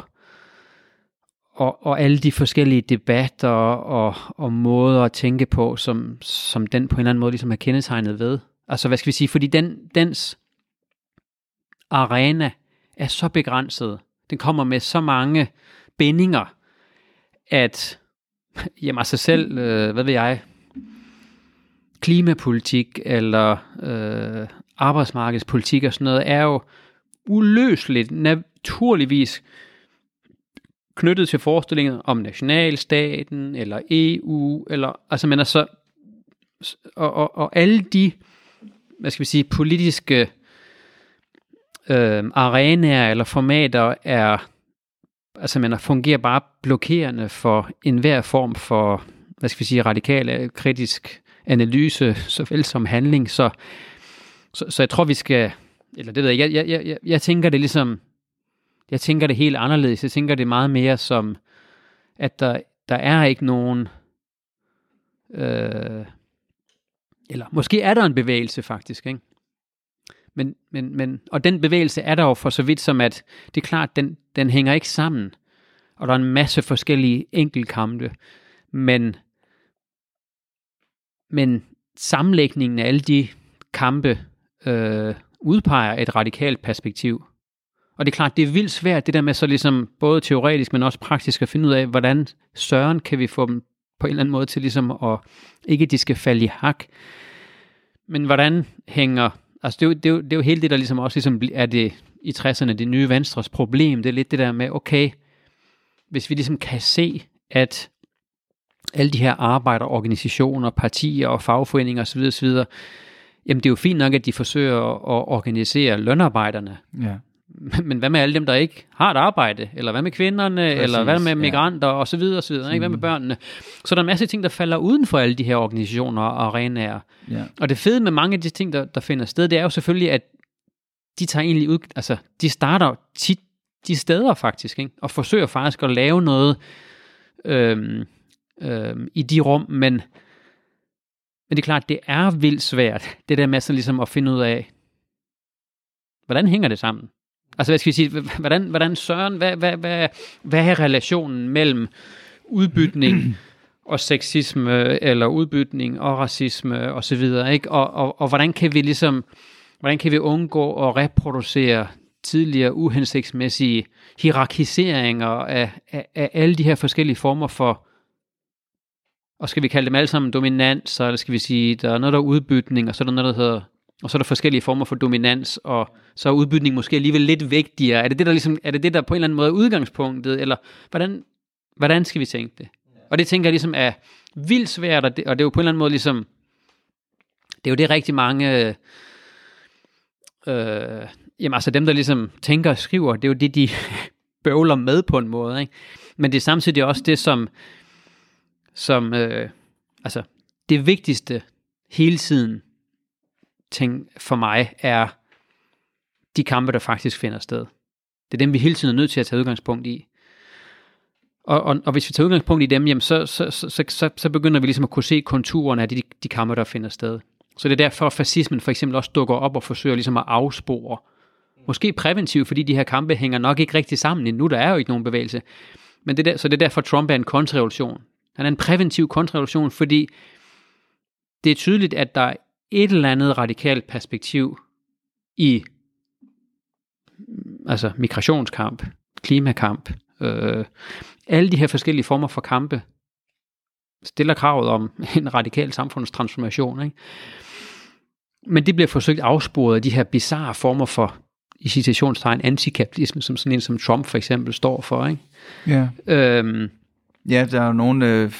og, og alle de forskellige debatter og, og måder at tænke på, som, som den på en eller anden måde ligesom er kendetegnet ved. Altså, hvad skal vi sige, fordi den, dens arena er så begrænset, den kommer med så mange bindinger, at Jamen altså selv, øh, hvad ved jeg, klimapolitik eller øh, arbejdsmarkedspolitik og sådan noget, er jo uløseligt, naturligvis knyttet til forestillinger om nationalstaten eller EU, eller altså men altså, og, og, og alle de, hvad skal vi sige, politiske øh, arenaer eller formater er altså man fungerer bare blokerende for enhver form for, hvad skal vi sige, radikal kritisk analyse, såvel som handling. Så, så, så jeg tror, vi skal, eller det ved jeg, jeg, jeg, jeg, jeg tænker det ligesom, jeg tænker det helt anderledes. Jeg tænker det meget mere som, at der, der er ikke nogen, øh, eller måske er der en bevægelse faktisk, ikke? Men, men, men, og den bevægelse er der jo for så vidt som, at det er klart, den, den hænger ikke sammen. Og der er en masse forskellige enkeltkampe. Men, men sammenlægningen af alle de kampe øh, udpeger et radikalt perspektiv. Og det er klart, det er vildt svært, det der med så ligesom både teoretisk, men også praktisk at finde ud af, hvordan søren kan vi få dem på en eller anden måde til ligesom at, ikke at de skal falde i hak, men hvordan hænger Altså, det er, jo, det, er jo, det er jo hele det, der ligesom også ligesom er det i 60'erne, det nye venstres problem. Det er lidt det der med, okay, hvis vi ligesom kan se, at alle de her arbejderorganisationer, partier og fagforeninger osv., osv., jamen det er jo fint nok, at de forsøger at organisere lønarbejderne. Ja. Men hvad med alle dem, der ikke har et arbejde? Eller hvad med kvinderne? Præcis, eller hvad med migranter? Ja. Og så videre, og så videre. Ikke? Hvad med børnene? Så der er en masse ting, der falder uden for alle de her organisationer og arenaer. Ja. Og det fede med mange af de ting, der, der finder sted, det er jo selvfølgelig, at de tager egentlig ud, altså de starter tit de steder faktisk, ikke? og forsøger faktisk at lave noget øhm, øhm, i de rum, men, men det er klart, det er vildt svært, det der med så ligesom at finde ud af, hvordan hænger det sammen? Altså, hvad skal vi sige, hvordan, hvordan søren, hvad, hvad, hvad, hvad er relationen mellem udbytning og sexisme, eller udbytning og racisme og så videre, ikke? Og, og, og hvordan kan vi ligesom, hvordan kan vi undgå at reproducere tidligere uhensigtsmæssige hierarkiseringer af, af, af alle de her forskellige former for, og skal vi kalde dem alle sammen dominans, eller skal vi sige, der er noget, der er udbytning, og så er der noget, der hedder og så er der forskellige former for dominans, og så er udbytning måske alligevel lidt vigtigere. Er det det, der, ligesom, er det, det, der på en eller anden måde er udgangspunktet, eller hvordan, hvordan skal vi tænke det? Og det tænker jeg ligesom er vildt svært, og det, og det er jo på en eller anden måde ligesom, det er jo det rigtig mange, øh, jamen altså dem, der ligesom tænker og skriver, det er jo det, de bøvler med på en måde, ikke? Men det er samtidig også det, som, som øh, altså det vigtigste hele tiden, ting for mig er de kampe, der faktisk finder sted. Det er dem, vi hele tiden er nødt til at tage udgangspunkt i. Og, og, og hvis vi tager udgangspunkt i dem, jamen så, så, så, så, så begynder vi ligesom at kunne se konturerne af de, de kampe, der finder sted. Så det er derfor, at fascismen for eksempel også dukker op og forsøger ligesom at afspore. Måske præventivt, fordi de her kampe hænger nok ikke rigtig sammen endnu. Der er jo ikke nogen bevægelse. Men det der, så det er derfor, Trump er en kontrarevolution. Han er en præventiv kontrarevolution, fordi det er tydeligt, at der et eller andet radikalt perspektiv i altså migrationskamp, klimakamp, øh, alle de her forskellige former for kampe, stiller kravet om en radikal samfundstransformation. Ikke? Men det bliver forsøgt afsporet af de her bizarre former for, i citationstegn, antikapitalisme, som sådan en som Trump for eksempel står for. Ikke? Ja. Øhm, ja, der er jo nogle, øh,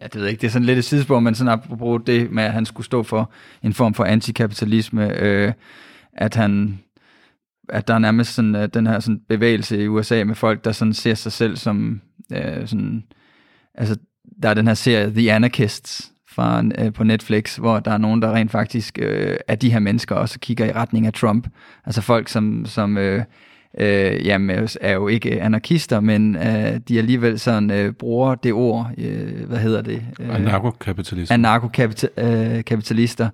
ja, det ved jeg ikke, det er sådan lidt et sidespor, men sådan apropos det med, at han skulle stå for en form for antikapitalisme, øh, at han at der er nærmest sådan, uh, den her sådan bevægelse i USA med folk, der sådan ser sig selv som uh, sådan, altså der er den her serie The Anarchists fra, uh, på Netflix, hvor der er nogen, der rent faktisk uh, er de her mennesker også kigger i retning af Trump. Altså folk, som, som uh, øh, jamen, er jo ikke anarkister, men øh, de alligevel sådan øh, bruger det ord, øh, hvad hedder det? Øh, Anarkokapitalister. Anarkokapitalister,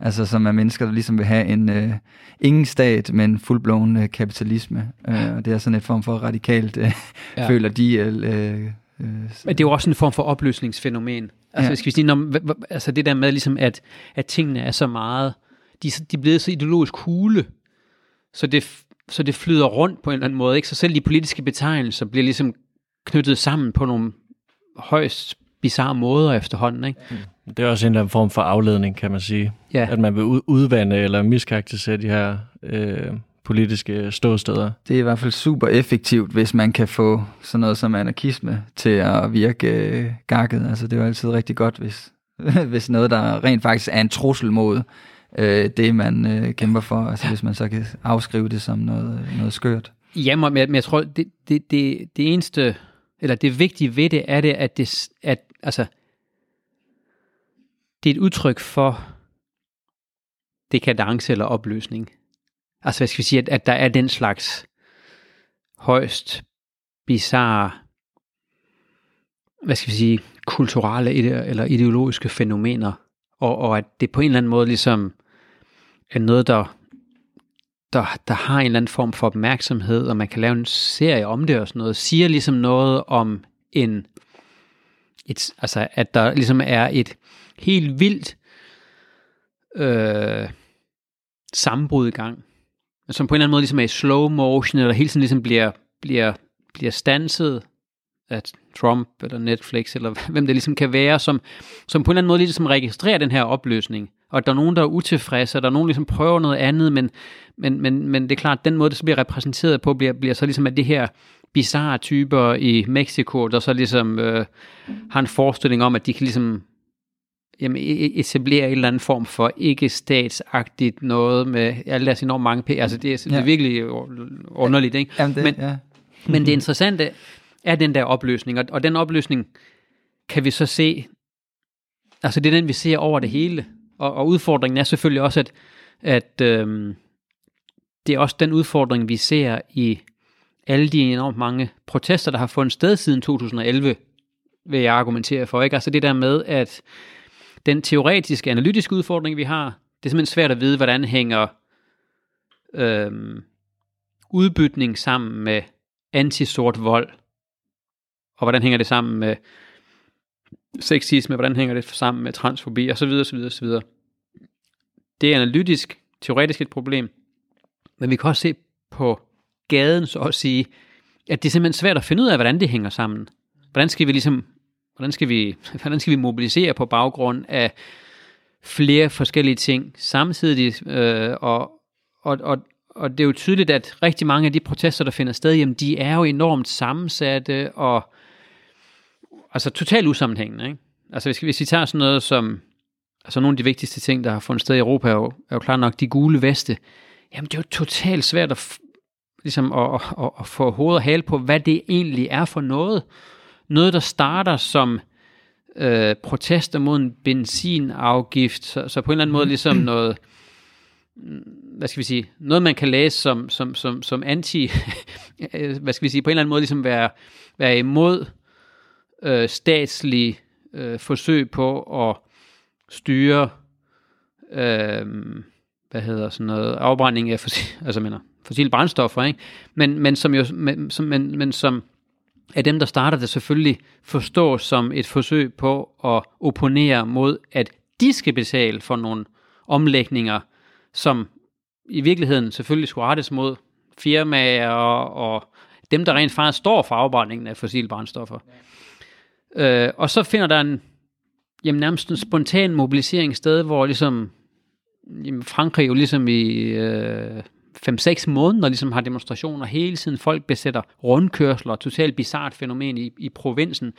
altså som er mennesker, der ligesom vil have en øh, ingen stat, men fuldblåen øh, kapitalisme. Øh, og det er sådan et form for radikalt, øh, ja. føler de... Øh, øh, men det er jo også en form for opløsningsfænomen. Altså, ja. skal vi sige, når, altså det der med, ligesom at, at tingene er så meget, de, de er blevet så ideologisk hule, så det, så det flyder rundt på en eller anden måde. Ikke? Så selv de politiske betegnelser bliver ligesom knyttet sammen på nogle højst bizarre måder efterhånden. Ikke? Det er også en eller anden form for afledning, kan man sige. Ja. At man vil udvande eller miskarakterisere de her øh, politiske ståsteder. Det er i hvert fald super effektivt, hvis man kan få sådan noget som anarkisme til at virke øh, gakket. Altså, det er jo altid rigtig godt, hvis, hvis noget, der rent faktisk er en trussel mod øh, det, man øh, kæmper for, altså hvis man så kan afskrive det som noget, noget skørt. Ja, men jeg, men jeg tror, det, det, det, det eneste, eller det vigtige ved det, er det, at det, at, altså, det er et udtryk for dekadence eller opløsning. Altså, hvad skal vi sige, at, at der er den slags højst bizarre, hvad skal vi sige, kulturelle eller ideologiske fænomener, og, og at det på en eller anden måde ligesom noget, der, der, der har en eller anden form for opmærksomhed, og man kan lave en serie om det og sådan noget, siger ligesom noget om en, et, altså at der ligesom er et helt vildt øh, sammenbrud i gang, som på en eller anden måde ligesom er i slow motion, eller hele tiden ligesom bliver, bliver, bliver stanset af Trump eller Netflix, eller hvem det ligesom kan være, som, som på en eller anden måde ligesom registrerer den her opløsning, og der er nogen, der er utilfredse, og der er nogen, der ligesom prøver noget andet, men, men, men, men det er klart, at den måde, det så bliver repræsenteret på, bliver, bliver så ligesom at det her bizarre typer i Mexico, der så ligesom øh, har en forestilling om, at de kan ligesom jamen, e- e- etablere en eller anden form for ikke-statsagtigt noget med alle deres enormt mange penge. Altså, det er, ja. det er virkelig underligt, ikke? Jamen det, men, ja. men det interessante er den der opløsning, og, og den opløsning kan vi så se, altså det er den, vi ser over det hele. Og, og udfordringen er selvfølgelig også, at, at øhm, det er også den udfordring, vi ser i alle de enormt mange protester, der har fundet sted siden 2011, vil jeg argumentere for. Ikke? Altså det der med, at den teoretiske, analytiske udfordring, vi har, det er simpelthen svært at vide, hvordan hænger øhm, udbytning sammen med antisort vold, og hvordan hænger det sammen med sexisme, hvordan hænger det sammen med transfobi, og så videre, så videre, så videre. Det er analytisk, teoretisk et problem, men vi kan også se på gaden, så at sige, at det er simpelthen svært at finde ud af, hvordan det hænger sammen. Hvordan skal vi ligesom, hvordan skal vi, hvordan skal vi mobilisere på baggrund af flere forskellige ting samtidig, øh, og, og, og, og det er jo tydeligt, at rigtig mange af de protester, der finder sted, jamen, de er jo enormt sammensatte, og altså totalt usammenhængende. Ikke? Altså hvis, hvis vi tager sådan noget som, altså nogle af de vigtigste ting, der har fundet sted i Europa, er jo, er jo klart nok de gule veste. Jamen det er jo totalt svært at, ligesom at, at, at få hoved og hale på, hvad det egentlig er for noget. Noget, der starter som øh, protester mod en benzinafgift, så, så på en eller anden måde ligesom noget, hvad skal vi sige, noget man kan læse som, som, som, som anti, hvad skal vi sige, på en eller anden måde ligesom være, være imod øh, statslige øh, forsøg på at styre, øh, hvad hedder sådan noget, afbrænding af fossil, altså mener, fossile brændstoffer, ikke? Men, men, som jo, men, som, men, men som af dem, der starter det, selvfølgelig forstås som et forsøg på at opponere mod, at de skal betale for nogle omlægninger, som i virkeligheden selvfølgelig skulle rettes mod firmaer og, og dem, der rent faktisk står for afbrændingen af fossile brændstoffer. Ja. Øh, og så finder der en jamen, nærmest en spontan mobilisering sted, hvor ligesom jamen, Frankrig jo ligesom i øh, 5-6 måneder ligesom har demonstrationer hele tiden. Folk besætter rundkørsler, totalt bizart fænomen i, i provinsen,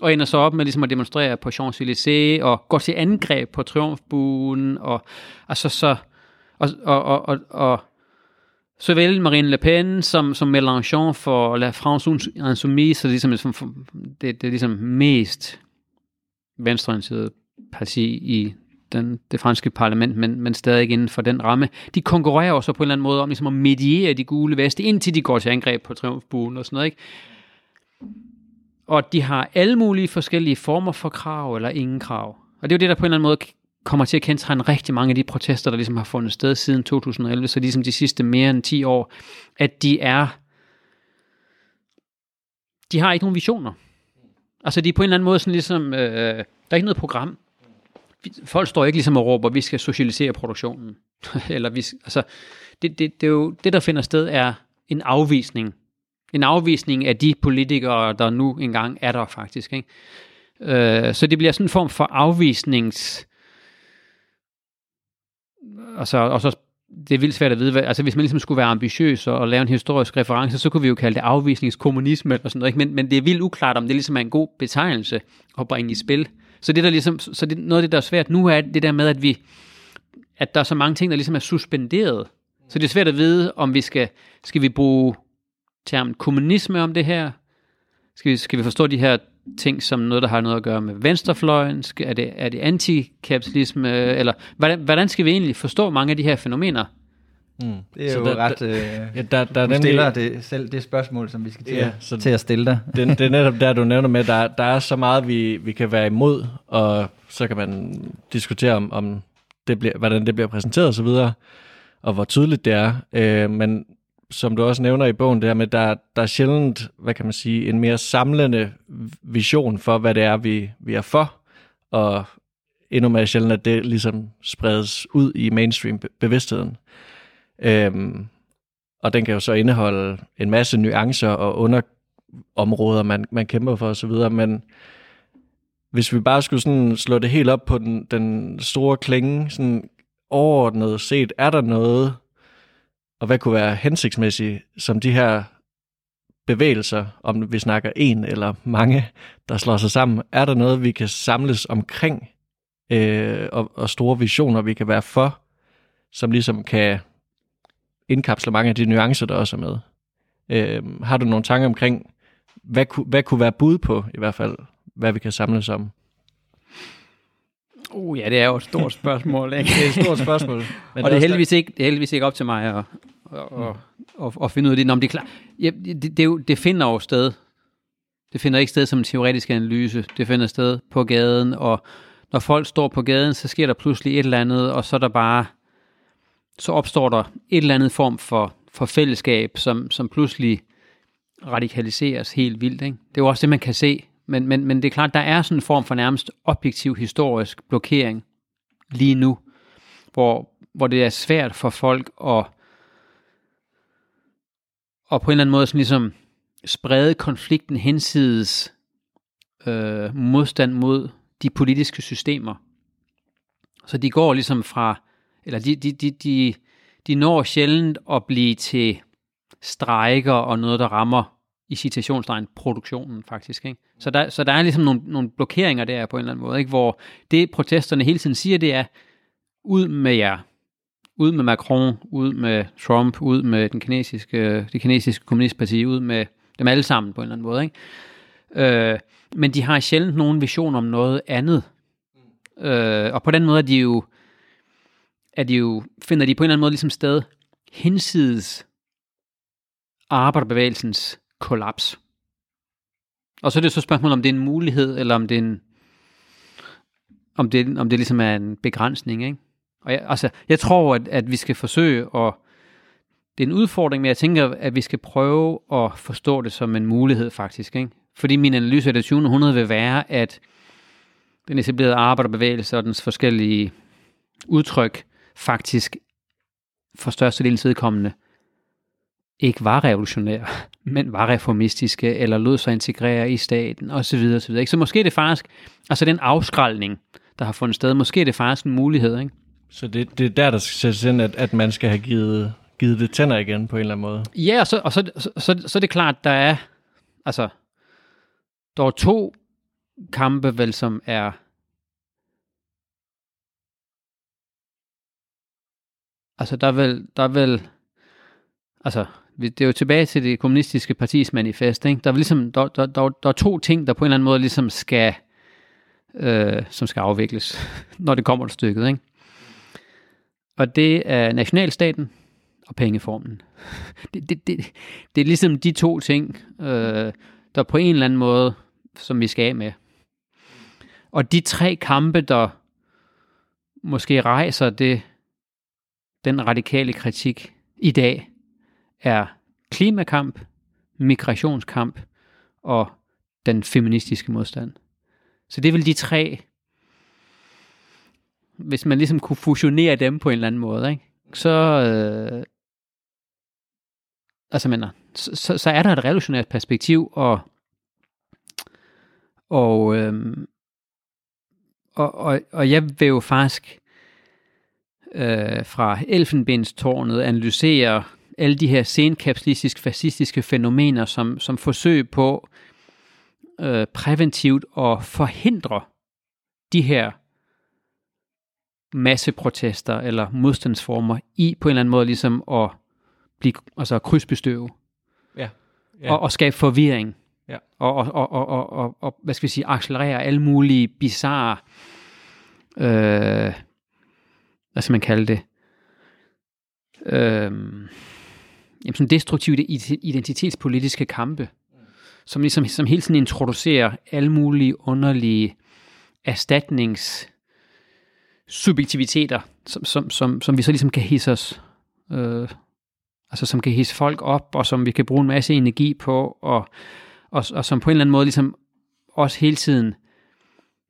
og ender så op med ligesom at demonstrere på Champs-Élysées og går til angreb på triumfbuen, og altså så og, og, og, og, og såvel Marine Le Pen som, som Mélenchon for La France Insoumise, så ligesom, det, det er ligesom mest venstreorienteret parti i den, det franske parlament, men, men stadig inden for den ramme. De konkurrerer også på en eller anden måde om ligesom at mediere de gule veste, indtil de går til angreb på triumfbuen og sådan noget. Ikke? Og de har alle mulige forskellige former for krav eller ingen krav. Og det er jo det, der på en eller anden måde kommer til at kendetegne rigtig mange af de protester, der ligesom har fundet sted siden 2011, så ligesom de sidste mere end 10 år, at de er, de har ikke nogen visioner. Altså de er på en eller anden måde sådan ligesom, øh, der er ikke noget program. Folk står ikke ligesom og råber, vi skal socialisere produktionen. Eller vi, altså, det, det, det, er jo, det, der finder sted, er en afvisning. En afvisning af de politikere, der nu engang er der faktisk. Ikke? Øh, så det bliver sådan en form for afvisnings og så, og så det er vildt svært at vide, hvad, altså hvis man ligesom skulle være ambitiøs og, og lave en historisk reference, så kunne vi jo kalde det afvisningskommunisme eller sådan noget, ikke? Men, men det er vildt uklart, om det ligesom er en god betegnelse at bringe i spil. Så det der ligesom, så det, noget af det, der er svært nu, er det der med, at vi, at der er så mange ting, der ligesom er suspenderet. Så det er svært at vide, om vi skal, skal vi bruge termen kommunisme om det her? Skal vi, skal vi forstå de her ting som noget, der har noget at gøre med venstrefløjen? Er det, er det antikapitalisme? Eller hvordan, hvordan skal vi egentlig forstå mange af de her fænomener? Mm. Det er så jo der, ret... Øh, ja, der, der du stiller det, selv det spørgsmål, som vi skal til, ja, så til at stille dig. det, det er netop der, du nævner med, der, der er så meget, vi, vi kan være imod, og så kan man diskutere, om, om det bliver, hvordan det bliver præsenteret osv., og, og hvor tydeligt det er. Øh, men som du også nævner i bogen, det her med, der, der er sjældent, hvad kan man sige, en mere samlende vision for, hvad det er, vi, vi er for, og endnu mere sjældent, at det ligesom spredes ud i mainstream-bevidstheden. Øhm, og den kan jo så indeholde en masse nuancer og underområder, man, man kæmper for osv., men hvis vi bare skulle sådan slå det helt op på den, den store klinge, sådan overordnet set, er der noget, og hvad kunne være hensigtsmæssigt, som de her bevægelser, om vi snakker en eller mange, der slår sig sammen, er der noget, vi kan samles omkring, øh, og, og store visioner, vi kan være for, som ligesom kan indkapsle mange af de nuancer, der også er med. Øh, har du nogle tanker omkring, hvad, ku, hvad kunne være bud på, i hvert fald, hvad vi kan samles om? Uh, ja, det er jo et stort spørgsmål, ikke? Det er et stort spørgsmål. Men og det er, heldigvis ikke, det er heldigvis ikke op til mig at, at, at, at, at finde ud af det. Nå, men det er klart. Ja, det, det, det finder jo sted. Det finder ikke sted som en teoretisk analyse. Det finder sted på gaden, og når folk står på gaden, så sker der pludselig et eller andet, og så er der bare, så opstår der et eller andet form for, for fællesskab, som, som pludselig radikaliseres helt vildt. Ikke? Det er jo også det, man kan se. Men, men, men det er klart, der er sådan en form for nærmest objektiv historisk blokering lige nu, hvor, hvor det er svært for folk at, at på en eller anden måde sådan ligesom sprede konflikten hensides øh, modstand mod de politiske systemer. Så de går ligesom fra, eller de, de, de, de, de når sjældent at blive til strejker og noget, der rammer i citationstegn produktionen faktisk. Ikke? Så, der, så der er ligesom nogle, nogle blokeringer der på en eller anden måde, ikke? hvor det protesterne hele tiden siger, det er, ud med jer, ud med Macron, ud med Trump, ud med den kinesiske, det kinesiske kommunistparti, ud med dem alle sammen på en eller anden måde. Ikke? Øh, men de har sjældent nogen vision om noget andet. Øh, og på den måde er de jo, er de jo, finder de på en eller anden måde ligesom sted hinsides arbejderbevægelsens kollaps. Og så er det så spørgsmålet, om det er en mulighed, eller om det er en, om det, om det ligesom er en begrænsning. Ikke? Og jeg, altså, jeg tror, at, at vi skal forsøge at, det er en udfordring, men jeg tænker, at vi skal prøve at forstå det som en mulighed faktisk. Ikke? Fordi min analyse af det 20. århundrede vil være, at den etablerede arbejderbevægelse og dens forskellige udtryk faktisk for størstedelens vedkommende ikke var revolutionære, men var reformistiske, eller lod sig integrere i staten, osv. osv. Ikke? Så måske er det faktisk, altså den afskraldning, der har fundet sted, måske er det faktisk en mulighed. Ikke? Så det, det er der, der skal sættes ind, at, at man skal have givet, givet det tænder igen på en eller anden måde? Ja, og så, og så, så, så, så er det klart, der er, altså, der er to kampe, vel, som er Altså, der er vel, der er vel, altså, det er jo tilbage til det kommunistiske partis manifest, ikke? Der er, ligesom, der, der, der, der er to ting, der på en eller anden måde ligesom skal, øh, som skal afvikles, når det kommer til stykket, ikke? Og det er nationalstaten og pengeformen. Det, det, det, det er ligesom de to ting, øh, der på en eller anden måde, som vi skal af med. Og de tre kampe, der måske rejser det, den radikale kritik i dag, er klimakamp, migrationskamp og den feministiske modstand. Så det er vel de tre, hvis man ligesom kunne fusionere dem på en eller anden måde, ikke? så, øh, altså mener, så, så, så er der et revolutionært perspektiv, og, og, øh, og, og, og jeg vil jo faktisk øh, fra Elfenbenstårnet analysere alle de her senkapitalistiske, fascistiske fænomener som, som forsøg på øh, præventivt at forhindre de her masseprotester eller modstandsformer i på en eller anden måde ligesom at blive, altså krydsbestøve. Ja. ja. Og, og skabe forvirring. Ja. Og, og, og, og, og, og, og, hvad skal vi sige, accelerere alle mulige bizarre, øh, hvad skal man kalde det, øh, jamen sådan destruktive identitetspolitiske kampe, som ligesom som hele tiden introducerer alle mulige underlige erstatnings subjektiviteter, som, som, som, som vi så ligesom kan hisse os, øh, altså som kan hisse folk op, og som vi kan bruge en masse energi på, og, og, og som på en eller anden måde ligesom også hele tiden,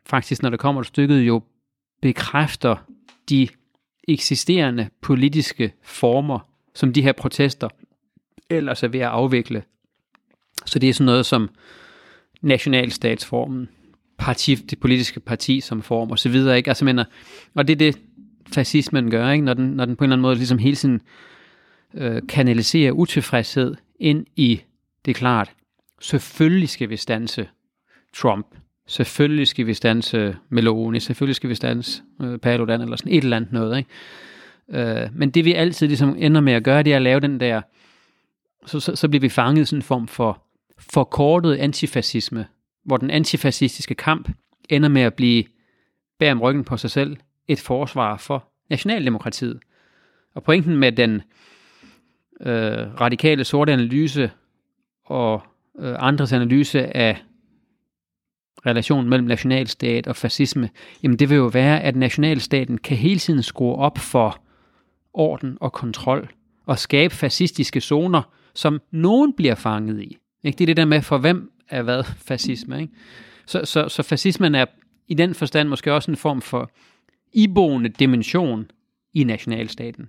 faktisk når det kommer til stykket, jo bekræfter de eksisterende politiske former, som de her protester ellers er ved at afvikle. Så det er sådan noget som nationalstatsformen, parti, det politiske parti som form og så videre, ikke? Altså, mener, og det er det, fascismen gør, ikke? Når, den, når den på en eller anden måde ligesom hele tiden øh, kanaliserer utilfredshed ind i, det er klart, selvfølgelig skal vi stanse Trump, selvfølgelig skal vi stanse Meloni, selvfølgelig skal vi stanse øh, Paludan, eller sådan et eller andet noget, ikke? Øh, men det vi altid ligesom ender med at gøre, det er at lave den der, så, så, så bliver vi fanget i sådan en form for forkortet antifascisme, hvor den antifascistiske kamp ender med at blive bag om ryggen på sig selv et forsvar for nationaldemokratiet. Og pointen med den øh, radikale sorte analyse og øh, andres analyse af relationen mellem nationalstat og fascisme, jamen det vil jo være, at nationalstaten kan hele tiden skrue op for orden og kontrol og skabe fascistiske zoner, som nogen bliver fanget i. Ikke? Det er det der med, for hvem er hvad fascisme. Ikke? Så, så, så fascismen er i den forstand måske også en form for iboende dimension i nationalstaten.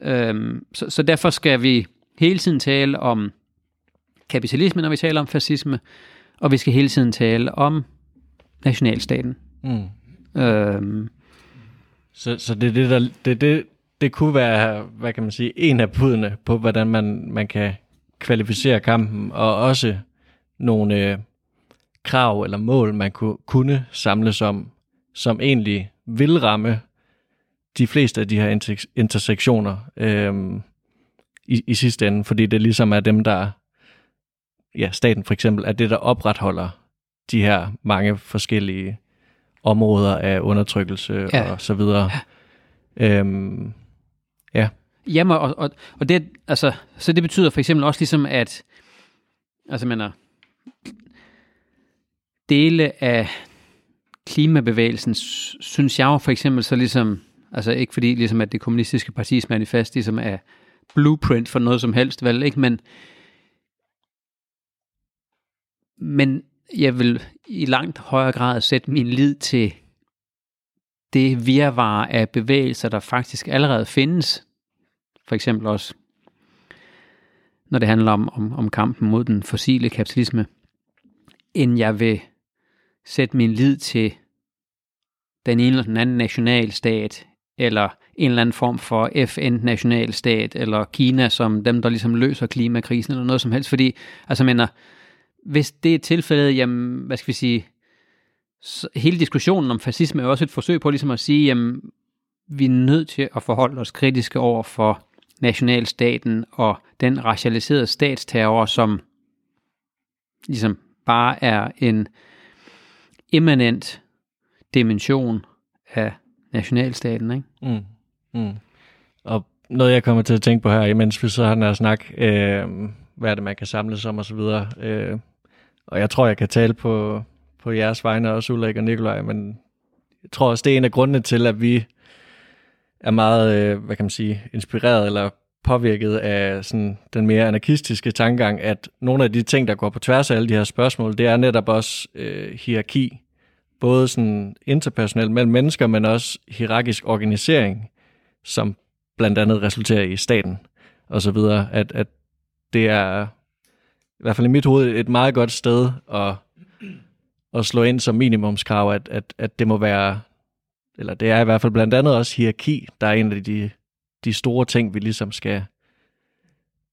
Øhm, så, så derfor skal vi hele tiden tale om kapitalisme, når vi taler om fascisme, og vi skal hele tiden tale om nationalstaten. Mm. Øhm, så, så det er det, der, det, det, det kunne være, hvad kan man sige, en af budene på, hvordan man, man kan kvalificere kampen, og også nogle øh, krav eller mål, man kunne, kunne samles om, som egentlig vil ramme de fleste af de her inter- intersektioner øh, i, i sidste ende, fordi det ligesom er dem, der, ja, staten for eksempel, er det, der opretholder de her mange forskellige områder af undertrykkelse ja. og så videre. Ja. Øhm, ja. Jamen, og, og, og det, altså, så det betyder for eksempel også ligesom, at altså, mener, dele af klimabevægelsen, synes jeg for eksempel så ligesom, altså ikke fordi ligesom at det kommunistiske partis manifest ligesom er blueprint for noget som helst, vel ikke, men men jeg vil i langt højere grad sætte min lid til det virvar af bevægelser, der faktisk allerede findes. For eksempel også, når det handler om, om, om kampen mod den fossile kapitalisme, end jeg vil sætte min lid til den ene eller den anden nationalstat, eller en eller anden form for FN-nationalstat, eller Kina som dem, der ligesom løser klimakrisen, eller noget som helst, fordi, altså mener, hvis det er tilfældet, jamen, hvad skal vi sige, så hele diskussionen om fascisme er også et forsøg på ligesom at sige, jamen, vi er nødt til at forholde os kritiske over for nationalstaten og den racialiserede statsterror, som ligesom bare er en immanent dimension af nationalstaten. Ikke? Mm. Mm. Og noget, jeg kommer til at tænke på her, imens vi så har den her snak, øh, hvad er det, man kan samles om og så videre. Øh, og jeg tror, jeg kan tale på, på jeres vegne, også Ulrik og Nikolaj, men jeg tror også, det er en af grundene til, at vi er meget, øh, hvad kan man sige, inspireret eller påvirket af sådan den mere anarkistiske tankegang, at nogle af de ting, der går på tværs af alle de her spørgsmål, det er netop også øh, hierarki. Både sådan interpersonelt mellem mennesker, men også hierarkisk organisering, som blandt andet resulterer i staten og så videre. At, at det er i hvert fald i mit hoved et meget godt sted at, at slå ind som minimumskrav, at, at, at det må være, eller det er i hvert fald blandt andet også hierarki, der er en af de de store ting, vi ligesom skal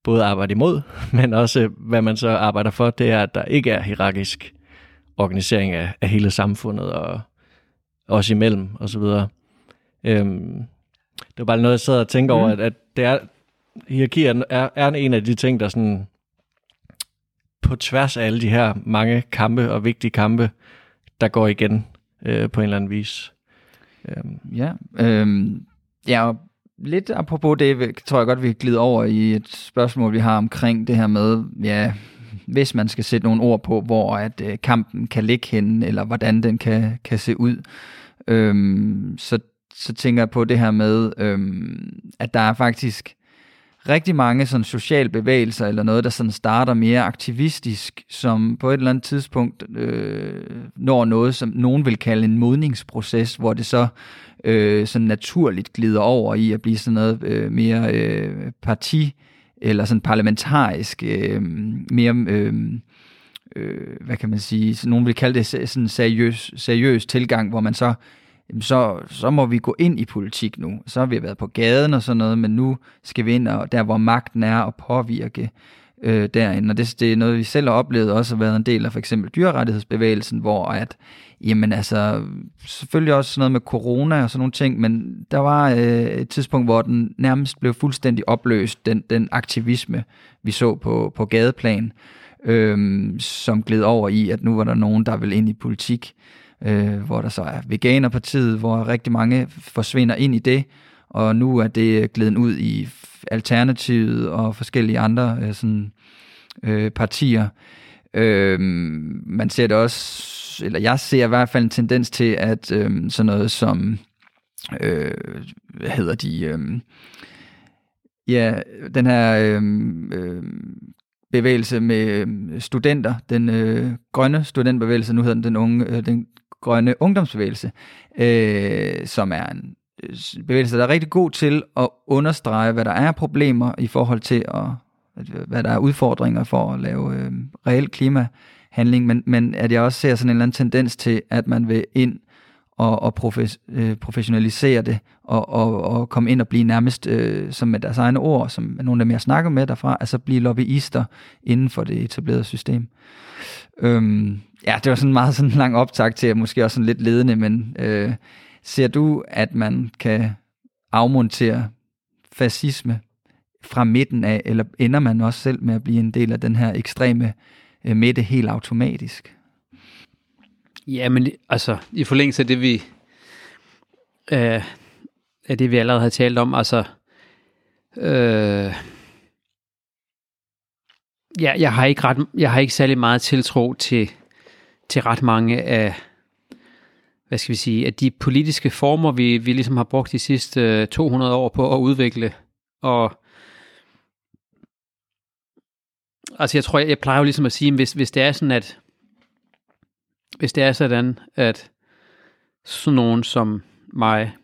både arbejde imod, men også hvad man så arbejder for, det er, at der ikke er hierarkisk organisering af, af hele samfundet og også imellem og så videre. Øhm, det var bare noget, jeg sad og tænkte mm. over, at, at det er, hierarki er, er, er en af de ting, der sådan på tværs af alle de her mange kampe og vigtige kampe, der går igen øh, på en eller anden vis. Øhm. Ja, øhm, ja, lidt apropos det, tror jeg godt, vi kan glide over i et spørgsmål, vi har omkring det her med, ja, hvis man skal sætte nogle ord på, hvor at øh, kampen kan ligge henne, eller hvordan den kan, kan se ud, øhm, så, så tænker jeg på det her med, øhm, at der er faktisk rigtig mange sådan sociale bevægelser eller noget, der sådan starter mere aktivistisk, som på et eller andet tidspunkt øh, når noget, som nogen vil kalde en modningsproces, hvor det så øh, sådan naturligt glider over i at blive sådan noget øh, mere øh, parti eller sådan parlamentarisk, øh, mere øh, øh, hvad kan man sige, så nogen vil kalde det sådan en seriøs, seriøs tilgang, hvor man så, så, så må vi gå ind i politik nu. Så har vi været på gaden og sådan noget, men nu skal vi ind og der, hvor magten er, og påvirke øh, derinde. Og det, det er noget, vi selv har oplevet også har været en del af for eksempel dyrerettighedsbevægelsen, hvor at, jamen altså, selvfølgelig også sådan noget med corona og sådan nogle ting, men der var øh, et tidspunkt, hvor den nærmest blev fuldstændig opløst, den, den aktivisme, vi så på, på gadeplan, øh, som gled over i, at nu var der nogen, der ville ind i politik, øh, hvor der så er Veganerpartiet, hvor rigtig mange forsvinder ind i det, og nu er det glæden ud i Alternativet og forskellige andre øh, sådan, øh, partier. Øh, man ser det også, eller jeg ser i hvert fald en tendens til, at øh, sådan noget som, øh, hvad hedder de, øh, ja, den her øh, øh, bevægelse med øh, studenter, den øh, grønne studentbevægelse, nu hedder den den unge, øh, den grønne ungdomsbevægelse, øh, som er en øh, bevægelse, der er rigtig god til at understrege, hvad der er problemer i forhold til, at, hvad der er udfordringer for at lave øh, reel klimahandling, men, men at jeg også ser sådan en eller anden tendens til, at man vil ind og, og profes, øh, professionalisere det, og, og, og komme ind og blive nærmest, øh, som med deres egne ord, som nogle af dem, jeg snakker med derfra, altså blive lobbyister inden for det etablerede system. Øhm, ja, det var sådan en meget sådan lang optag til, at måske også sådan lidt ledende, men øh, Ser du, at man kan afmontere fascisme fra midten af, eller ender man også selv med at blive en del af den her ekstreme øh, midte helt automatisk? Ja, men altså, i forlængelse af det, vi, øh, af det, vi allerede har talt om, altså, øh, ja, jeg har ikke ret, jeg har ikke særlig meget tiltro til, til ret mange af, hvad skal vi sige, at de politiske former, vi, vi ligesom har brugt de sidste øh, 200 år på at udvikle, og altså jeg tror, jeg, jeg plejer jo ligesom at sige, hvis, hvis det er sådan, at hvis det er sådan, at sådan nogen som mig,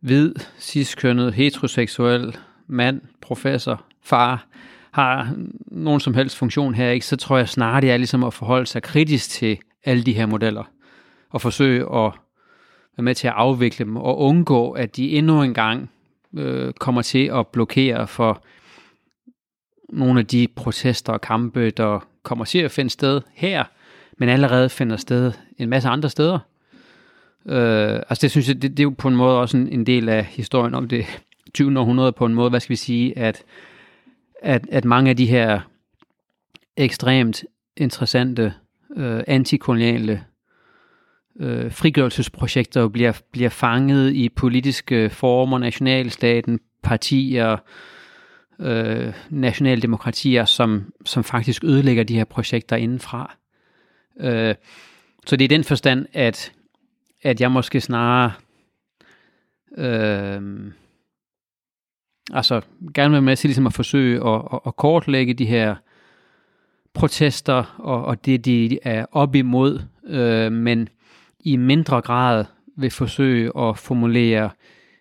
hvid, ciskønnet, heteroseksuel, mand, professor, far, har nogen som helst funktion her, ikke, så tror jeg snarere, det er ligesom at forholde sig kritisk til alle de her modeller og forsøge at være med til at afvikle dem og undgå, at de endnu en gang øh, kommer til at blokere for nogle af de protester og kampe, der kommer til at finde sted her, men allerede finder sted en masse andre steder. Øh, altså det synes jeg, det, det er jo på en måde også en, en del af historien om det 20. århundrede på en måde, hvad skal vi sige, at, at, at mange af de her ekstremt interessante øh, antikoloniale øh, frigørelsesprojekter bliver, bliver fanget i politiske former, nationalstaten, partier, øh, nationale demokratier, som, som faktisk ødelægger de her projekter indenfra. Øh, så det er den forstand, at, at jeg måske snarere øh, altså gerne vil med til ligesom at forsøge at, at, at kortlægge de her protester og, og det, de er op imod, øh, men i mindre grad vil forsøge at formulere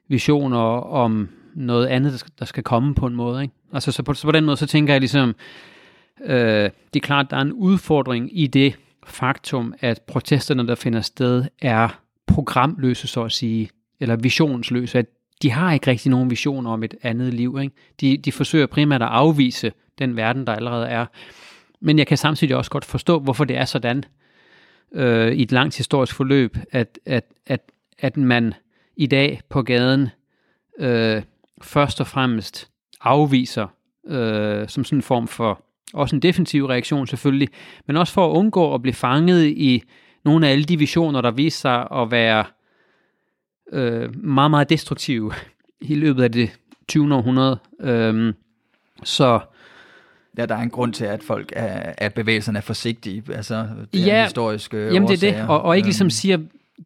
visioner om noget andet, der skal, der skal komme på en måde. Ikke? Altså, så på, så på den måde, så tænker jeg ligesom, øh, det er klart, der er en udfordring i det faktum, at protesterne, der finder sted, er programløse, så at sige, eller visionsløse, at de har ikke rigtig nogen vision om et andet liv. Ikke? De, de forsøger primært at afvise den verden, der allerede er. Men jeg kan samtidig også godt forstå, hvorfor det er sådan, øh, i et langt historisk forløb, at, at, at, at man i dag på gaden øh, først og fremmest afviser øh, som sådan en form for også en defensiv reaktion selvfølgelig, men også for at undgå at blive fanget i nogle af alle de visioner, der viser sig at være øh, meget, meget destruktive i løbet af det 20. århundrede. Øh, så Ja, der er en grund til, at folk er, at bevægelserne er forsigtige. Altså, det ja, er historiske Jamen det er det, og, og ikke ligesom øhm. siger,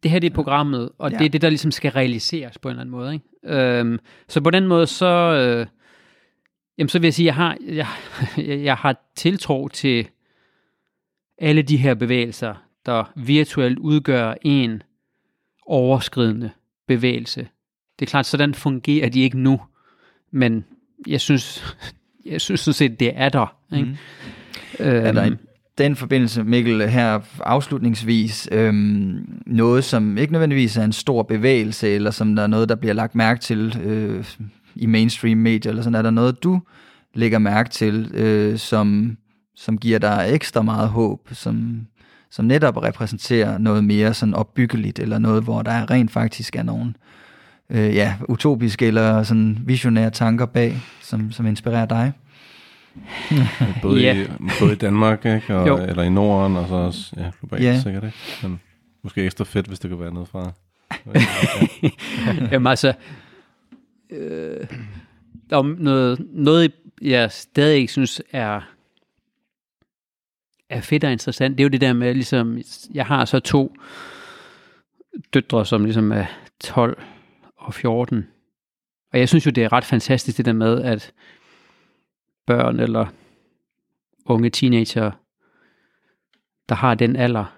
det her det er programmet, og Ja. det er det, der ligesom skal realiseres på en eller anden måde. Ikke? Øhm, så på den måde, så, øh, jamen, så vil jeg sige, jeg har, jeg, jeg har tiltro til alle de her bevægelser, der virtuelt udgør en overskridende bevægelse. Det er klart, sådan fungerer de ikke nu, men jeg synes, jeg synes sådan set, det er der. Ikke? Mm. Er der i den forbindelse, Mikkel, her afslutningsvis, øhm, noget, som ikke nødvendigvis er en stor bevægelse, eller som der er noget, der bliver lagt mærke til øh, i mainstream medier, eller sådan, er der noget, du lægger mærke til, øh, som, som giver dig ekstra meget håb, som, som netop repræsenterer noget mere sådan opbyggeligt, eller noget, hvor der rent faktisk er nogen øh, ja, utopiske eller sådan visionære tanker bag, som, som inspirerer dig? både, Ja. i, både i Danmark, ikke? Og, Jo. eller i Norden, og så også ja, globalt Ja. sikkert. Ikke? Men måske ekstra fedt, hvis det kunne være noget fra. Jamen altså, øh, om noget, noget, jeg stadig ikke synes er, er fedt og interessant, det er jo det der med, ligesom, jeg har så to døtre, som ligesom er 12 og 14. Og jeg synes jo, det er ret fantastisk det der med, at børn eller unge teenager, der har den alder,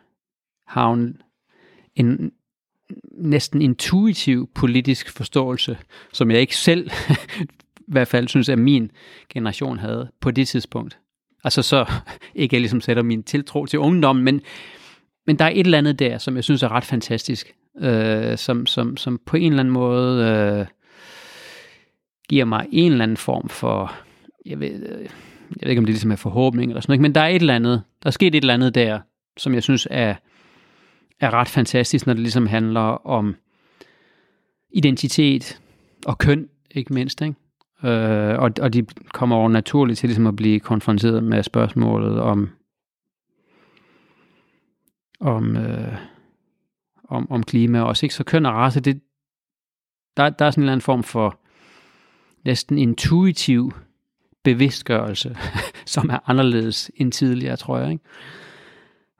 har en, en næsten intuitiv politisk forståelse, som jeg ikke selv i hvert fald synes, at min generation havde på det tidspunkt. Altså så ikke jeg ligesom sætter min tiltro til ungdommen, men, men der er et eller andet der, som jeg synes er ret fantastisk, øh, som, som, som på en eller anden måde øh, giver mig en eller anden form for, jeg ved, øh, jeg ved ikke om det ligesom er forhåbning eller sådan noget, men der er et eller andet, der er sket et eller andet der, som jeg synes er, er ret fantastisk, når det ligesom handler om identitet og køn, ikke mindst. Ikke? Øh, og, og de kommer over naturligt til ligesom at blive konfronteret med spørgsmålet om, om, øh, om, om klima, og også ikke så køn og race, det, der, der er sådan en eller anden form for næsten intuitiv bevidstgørelse, som er anderledes end tidligere, tror jeg. Ikke?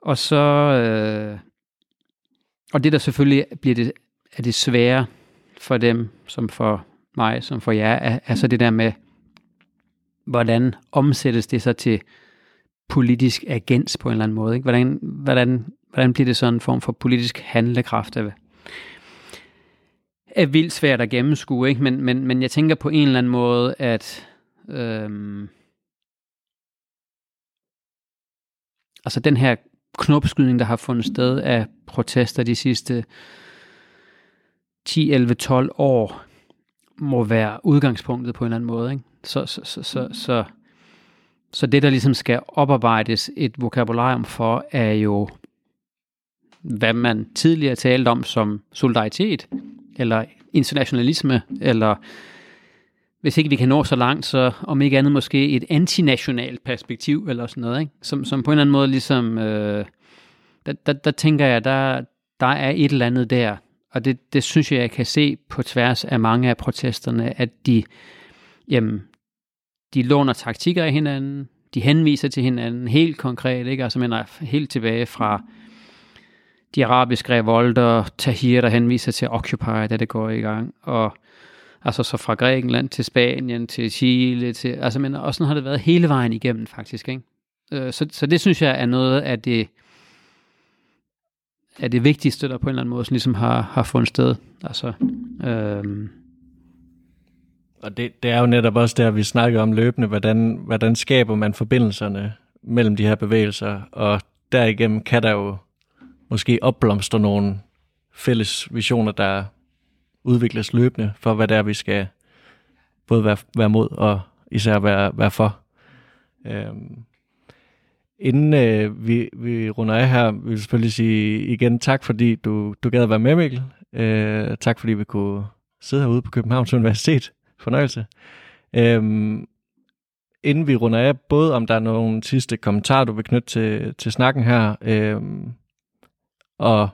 Og så, øh, og det der selvfølgelig bliver det, er det svære for dem, som for mig, som for jer, er, er så det der med, hvordan omsættes det så til politisk agens på en eller anden måde. Ikke? Hvordan, hvordan, hvordan bliver det sådan en form for politisk handlekraft af, er vildt svært at gennemskue, ikke? Men, men, men jeg tænker på en eller anden måde, at øhm, altså den her knopskydning, der har fundet sted af protester de sidste 10, 11, 12 år, må være udgangspunktet på en eller anden måde. Ikke? Så, så, så, så, så, så det, der ligesom skal oparbejdes et vokabularium for, er jo, hvad man tidligere talte om som solidaritet, eller internationalisme, eller hvis ikke vi kan nå så langt, så om ikke andet måske et antinationalt perspektiv, eller sådan noget, ikke? Som, som på en eller anden måde ligesom, øh, der, der, der tænker jeg, der, der er et eller andet der, og det, det synes jeg, jeg kan se på tværs af mange af protesterne, at de, jamen, de låner taktikker af hinanden, de henviser til hinanden helt konkret, ikke? altså mener helt tilbage fra de arabiske revolter, Tahir, der henviser til Occupy, da det går i gang, og altså så fra Grækenland til Spanien, til Chile, til, altså men, og sådan har det været hele vejen igennem faktisk, ikke? Øh, Så, så det synes jeg er noget af det, er det vigtigste, der på en eller anden måde sådan ligesom har, har fundet sted. Altså, øhm, Og det, det er jo netop også der, vi snakker om løbende, hvordan, hvordan skaber man forbindelserne mellem de her bevægelser, og derigennem kan der jo måske opblomstre nogle fælles visioner, der udvikles løbende for, hvad det er, vi skal både være, være mod og især være, være for. Øhm, inden øh, vi, vi runder af her, vil jeg selvfølgelig sige igen tak, fordi du, du gad at være med, Mikkel. Øh, tak, fordi vi kunne sidde herude på Københavns Universitet. Fornøjelse. Øhm, inden vi runder af, både om der er nogle sidste kommentarer, du vil knytte til, til snakken her, øhm, og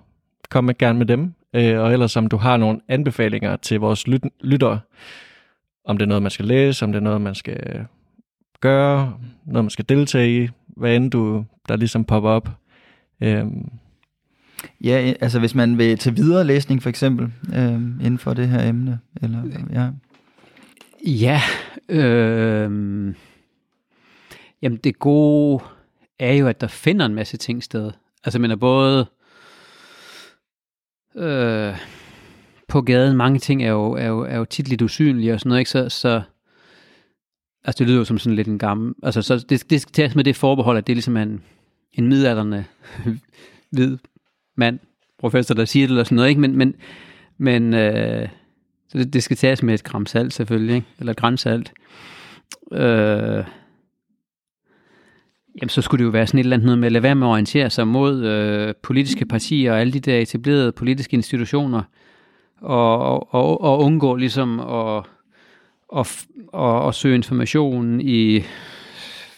kom med gerne med dem, øh, og ellers om du har nogle anbefalinger til vores lyt- lyttere, om det er noget, man skal læse, om det er noget, man skal gøre, noget, man skal deltage i, hvad end du, der ligesom popper op. Øhm, Ja, altså hvis man vil til videre læsning for eksempel, øh, inden for det her emne. Eller, ja. ja, øh, jamen det gode er jo, at der finder en masse ting sted. Altså men er både øh, på gaden, mange ting er jo, er jo, er jo tit lidt usynlige og sådan noget, ikke? Så, så altså det lyder jo som sådan lidt en gammel, altså så det, det skal tages med det forbehold, at det er ligesom en, en midalderne hvid mand, professor, der siger det eller sådan noget, ikke? Men, men, men øh, så det, det skal tages med et gram salt selvfølgelig, ikke? eller et gram salt. Øh, jamen så skulle det jo være sådan et eller andet noget med at lade være med at orientere sig mod øh, politiske partier og alle de der etablerede politiske institutioner, og, og, og, og undgå ligesom at, og, og, og søge information i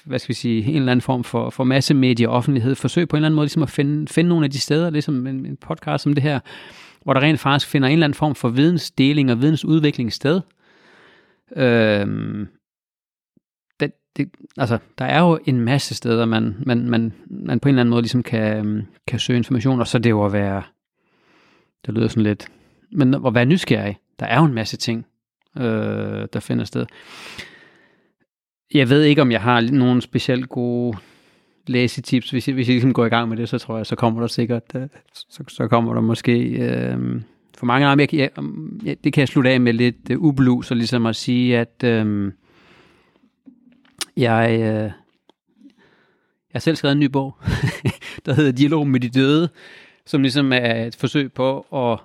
hvad skal vi sige, en eller anden form for, for massemedie og offentlighed, forsøg på en eller anden måde ligesom at finde, finde nogle af de steder, ligesom en, en podcast som det her, hvor der rent faktisk finder en eller anden form for vidensdeling og vidensudvikling sted. Øhm, det, altså, der er jo en masse steder, man, man, man, man på en eller anden måde ligesom kan, øhm, kan søge information, og så det jo at være, det lyder sådan lidt, men at være nysgerrig. Der er jo en masse ting, øh, der finder sted. Jeg ved ikke, om jeg har nogle specielt gode læsetips. Hvis jeg, hvis jeg ligesom går i gang med det, så tror jeg, så kommer der sikkert, øh, så, så kommer der måske øh, for mange af jeg, Jeg, jeg, det kan jeg slutte af med lidt øh, ublu, og ligesom at sige, at øh, jeg, øh, jeg har selv skrevet en ny bog, der hedder Dialog med de døde, som ligesom er et forsøg på at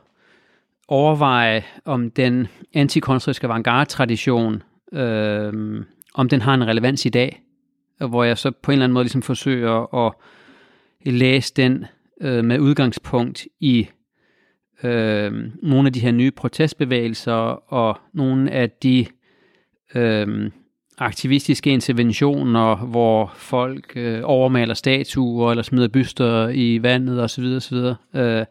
overveje, om den antikonstriske avantgarde-tradition, øh, om den har en relevans i dag, hvor jeg så på en eller anden måde ligesom forsøger at læse den øh, med udgangspunkt i øh, nogle af de her nye protestbevægelser og nogle af de øh, aktivistiske interventioner, hvor folk øh, overmaler statuer eller smider byster i vandet osv. osv. Øh,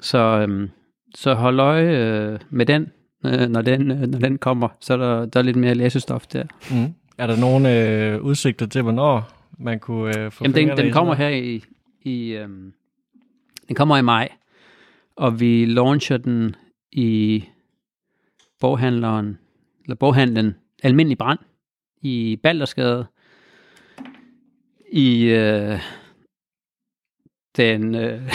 så, øh, så hold øje øh, med den, øh, når, den øh, når den kommer. Så er der, der er lidt mere læsestof der. Mm. Er der nogle øh, udsigter til, hvornår man kunne øh, få Jamen, den, den kommer her i, i øh, den kommer i maj, og vi launcher den i boghandleren, eller boghandlen Almindelig Brand i Baldersgade i øh, den, øh,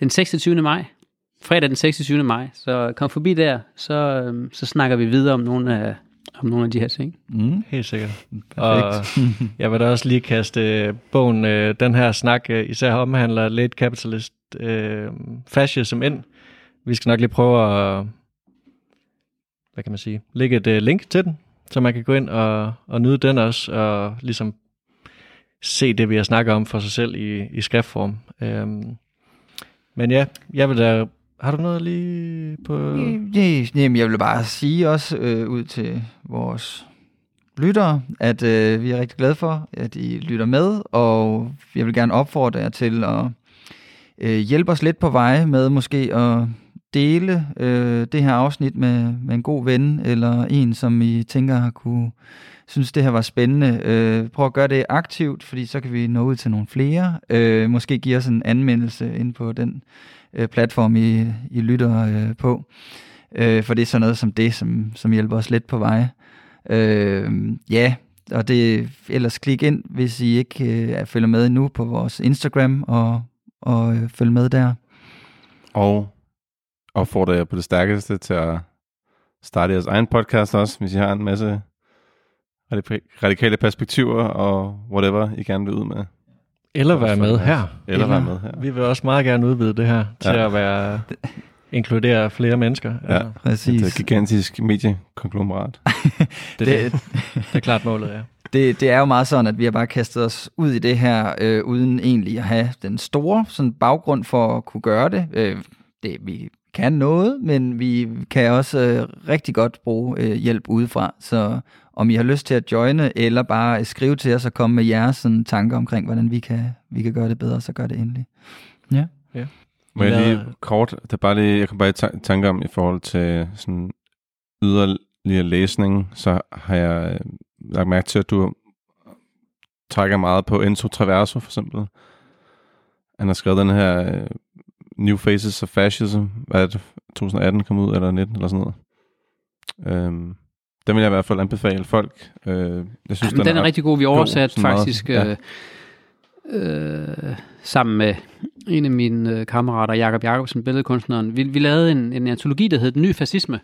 den 26. maj. Fredag den 26. maj. Så kom forbi der, så, øh, så snakker vi videre om nogle af, om nogle af de her ting. Mm. Helt sikkert. Og jeg vil da også lige kaste bogen, øh, den her snak øh, især omhandler late capitalist øh, fascism ind. Vi skal nok lige prøve at, hvad kan man sige, lægge et øh, link til den, så man kan gå ind og, og nyde den også, og ligesom se det, vi har snakket om for sig selv i, i skriftform. Øhm, men ja, jeg vil da har du noget lige på... Jamen, jeg vil bare sige også øh, ud til vores lyttere, at øh, vi er rigtig glade for, at I lytter med, og jeg vil gerne opfordre jer til at øh, hjælpe os lidt på vej med måske at dele øh, det her afsnit med, med en god ven, eller en, som I tænker har kunne synes, det her var spændende. Øh, prøv at gøre det aktivt, fordi så kan vi nå ud til nogle flere. Øh, måske give os en anmeldelse ind på den øh, platform, I, I lytter øh, på. Øh, for det er sådan noget som det, som, som hjælper os lidt på vej. Øh, ja, og det ellers klik ind, hvis I ikke øh, følger med nu på vores Instagram, og, og øh, følg med der. Og opfordrer jer på det stærkeste til at starte jeres egen podcast også, hvis I har en masse radikale perspektiver og whatever, I gerne vil ud med. Eller være med her. Eller, Eller være med her. Vi vil også meget gerne udvide det her til ja. at være inkludere flere mennesker. Ja, ja. præcis. Det er et gigantisk mediekonglomerat. det, det, det, det er klart målet, ja. Det, det er jo meget sådan, at vi har bare kastet os ud i det her, øh, uden egentlig at have den store sådan baggrund for at kunne gøre det. Øh, det vi kan noget, men vi kan også øh, rigtig godt bruge øh, hjælp udefra. Så om I har lyst til at joine, eller bare skrive til os og komme med jeres sådan, tanker omkring, hvordan vi kan, vi kan gøre det bedre, så gør det endelig. Ja. ja. Må jeg lige kort, det er bare lige, jeg kan bare i tanke om i forhold til sådan yderligere læsning, så har jeg øh, lagt mærke til, at du trækker meget på Enzo Traverso for eksempel. Han har skrevet den her uh, New Faces of Fascism, hvad er det, 2018 kom ud, eller 19 eller sådan noget. Um, den vil jeg i hvert fald anbefale folk. Øh, jeg synes, Jamen, den, er, er rigtig god. Vi oversat god, faktisk meget, ja. øh, øh, sammen med en af mine øh, kammerater, Jakob Jakobsen, billedkunstneren. Vi, vi lavede en, en antologi, der hed Den nye fascisme.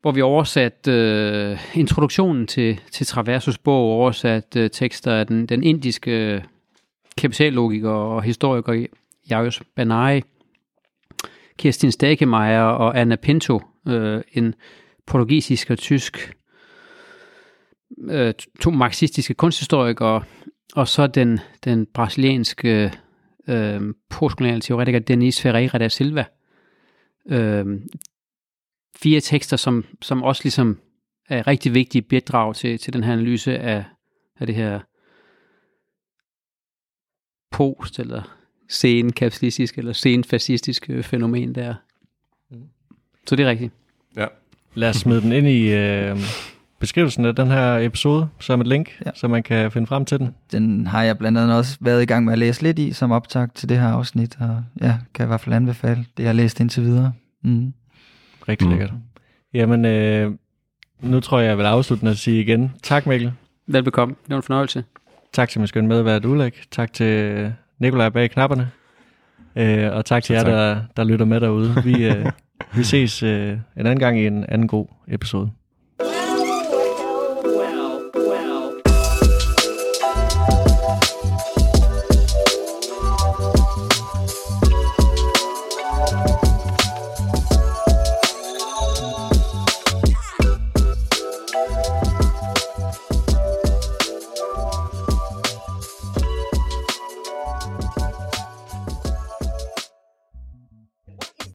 hvor vi oversat øh, introduktionen til, til Traversos bog, oversat øh, tekster af den, den indiske kapitallogiker og historiker Jarius Banai, Kirstin Stakemeyer og Anna Pinto, øh, en portugisisk og tysk, øh, to marxistiske kunsthistorikere, og så den, den brasilianske øh, postkoloniale teoretiker Denis Ferreira da Silva. Øh, fire tekster, som, som også ligesom er rigtig vigtige bidrag til, til den her analyse af, af det her post- eller sen-kapitalistiske eller sen-fascistiske fænomen der. Så det er rigtigt. Ja. Lad os smide den ind i øh, beskrivelsen af den her episode, som et link, Ja. så man kan finde frem til den. Den har jeg blandt andet også været i gang med at læse lidt i, som optag til det her afsnit, og ja, kan i hvert fald anbefale det, jeg har læst indtil videre. Mm. Rigtig Mm. mm. lækkert. Jamen, øh, nu tror jeg, jeg vil afslutte med at sige igen, tak Mikkel. Velbekomme. Det var en fornøjelse. Tak til min skønne medvært Ulrik. Tak til Nikolaj bag knapperne. Øh, og tak til jer, tak. der, der lytter med derude. Vi, øh, vi ses øh, en anden gang i en anden god episode.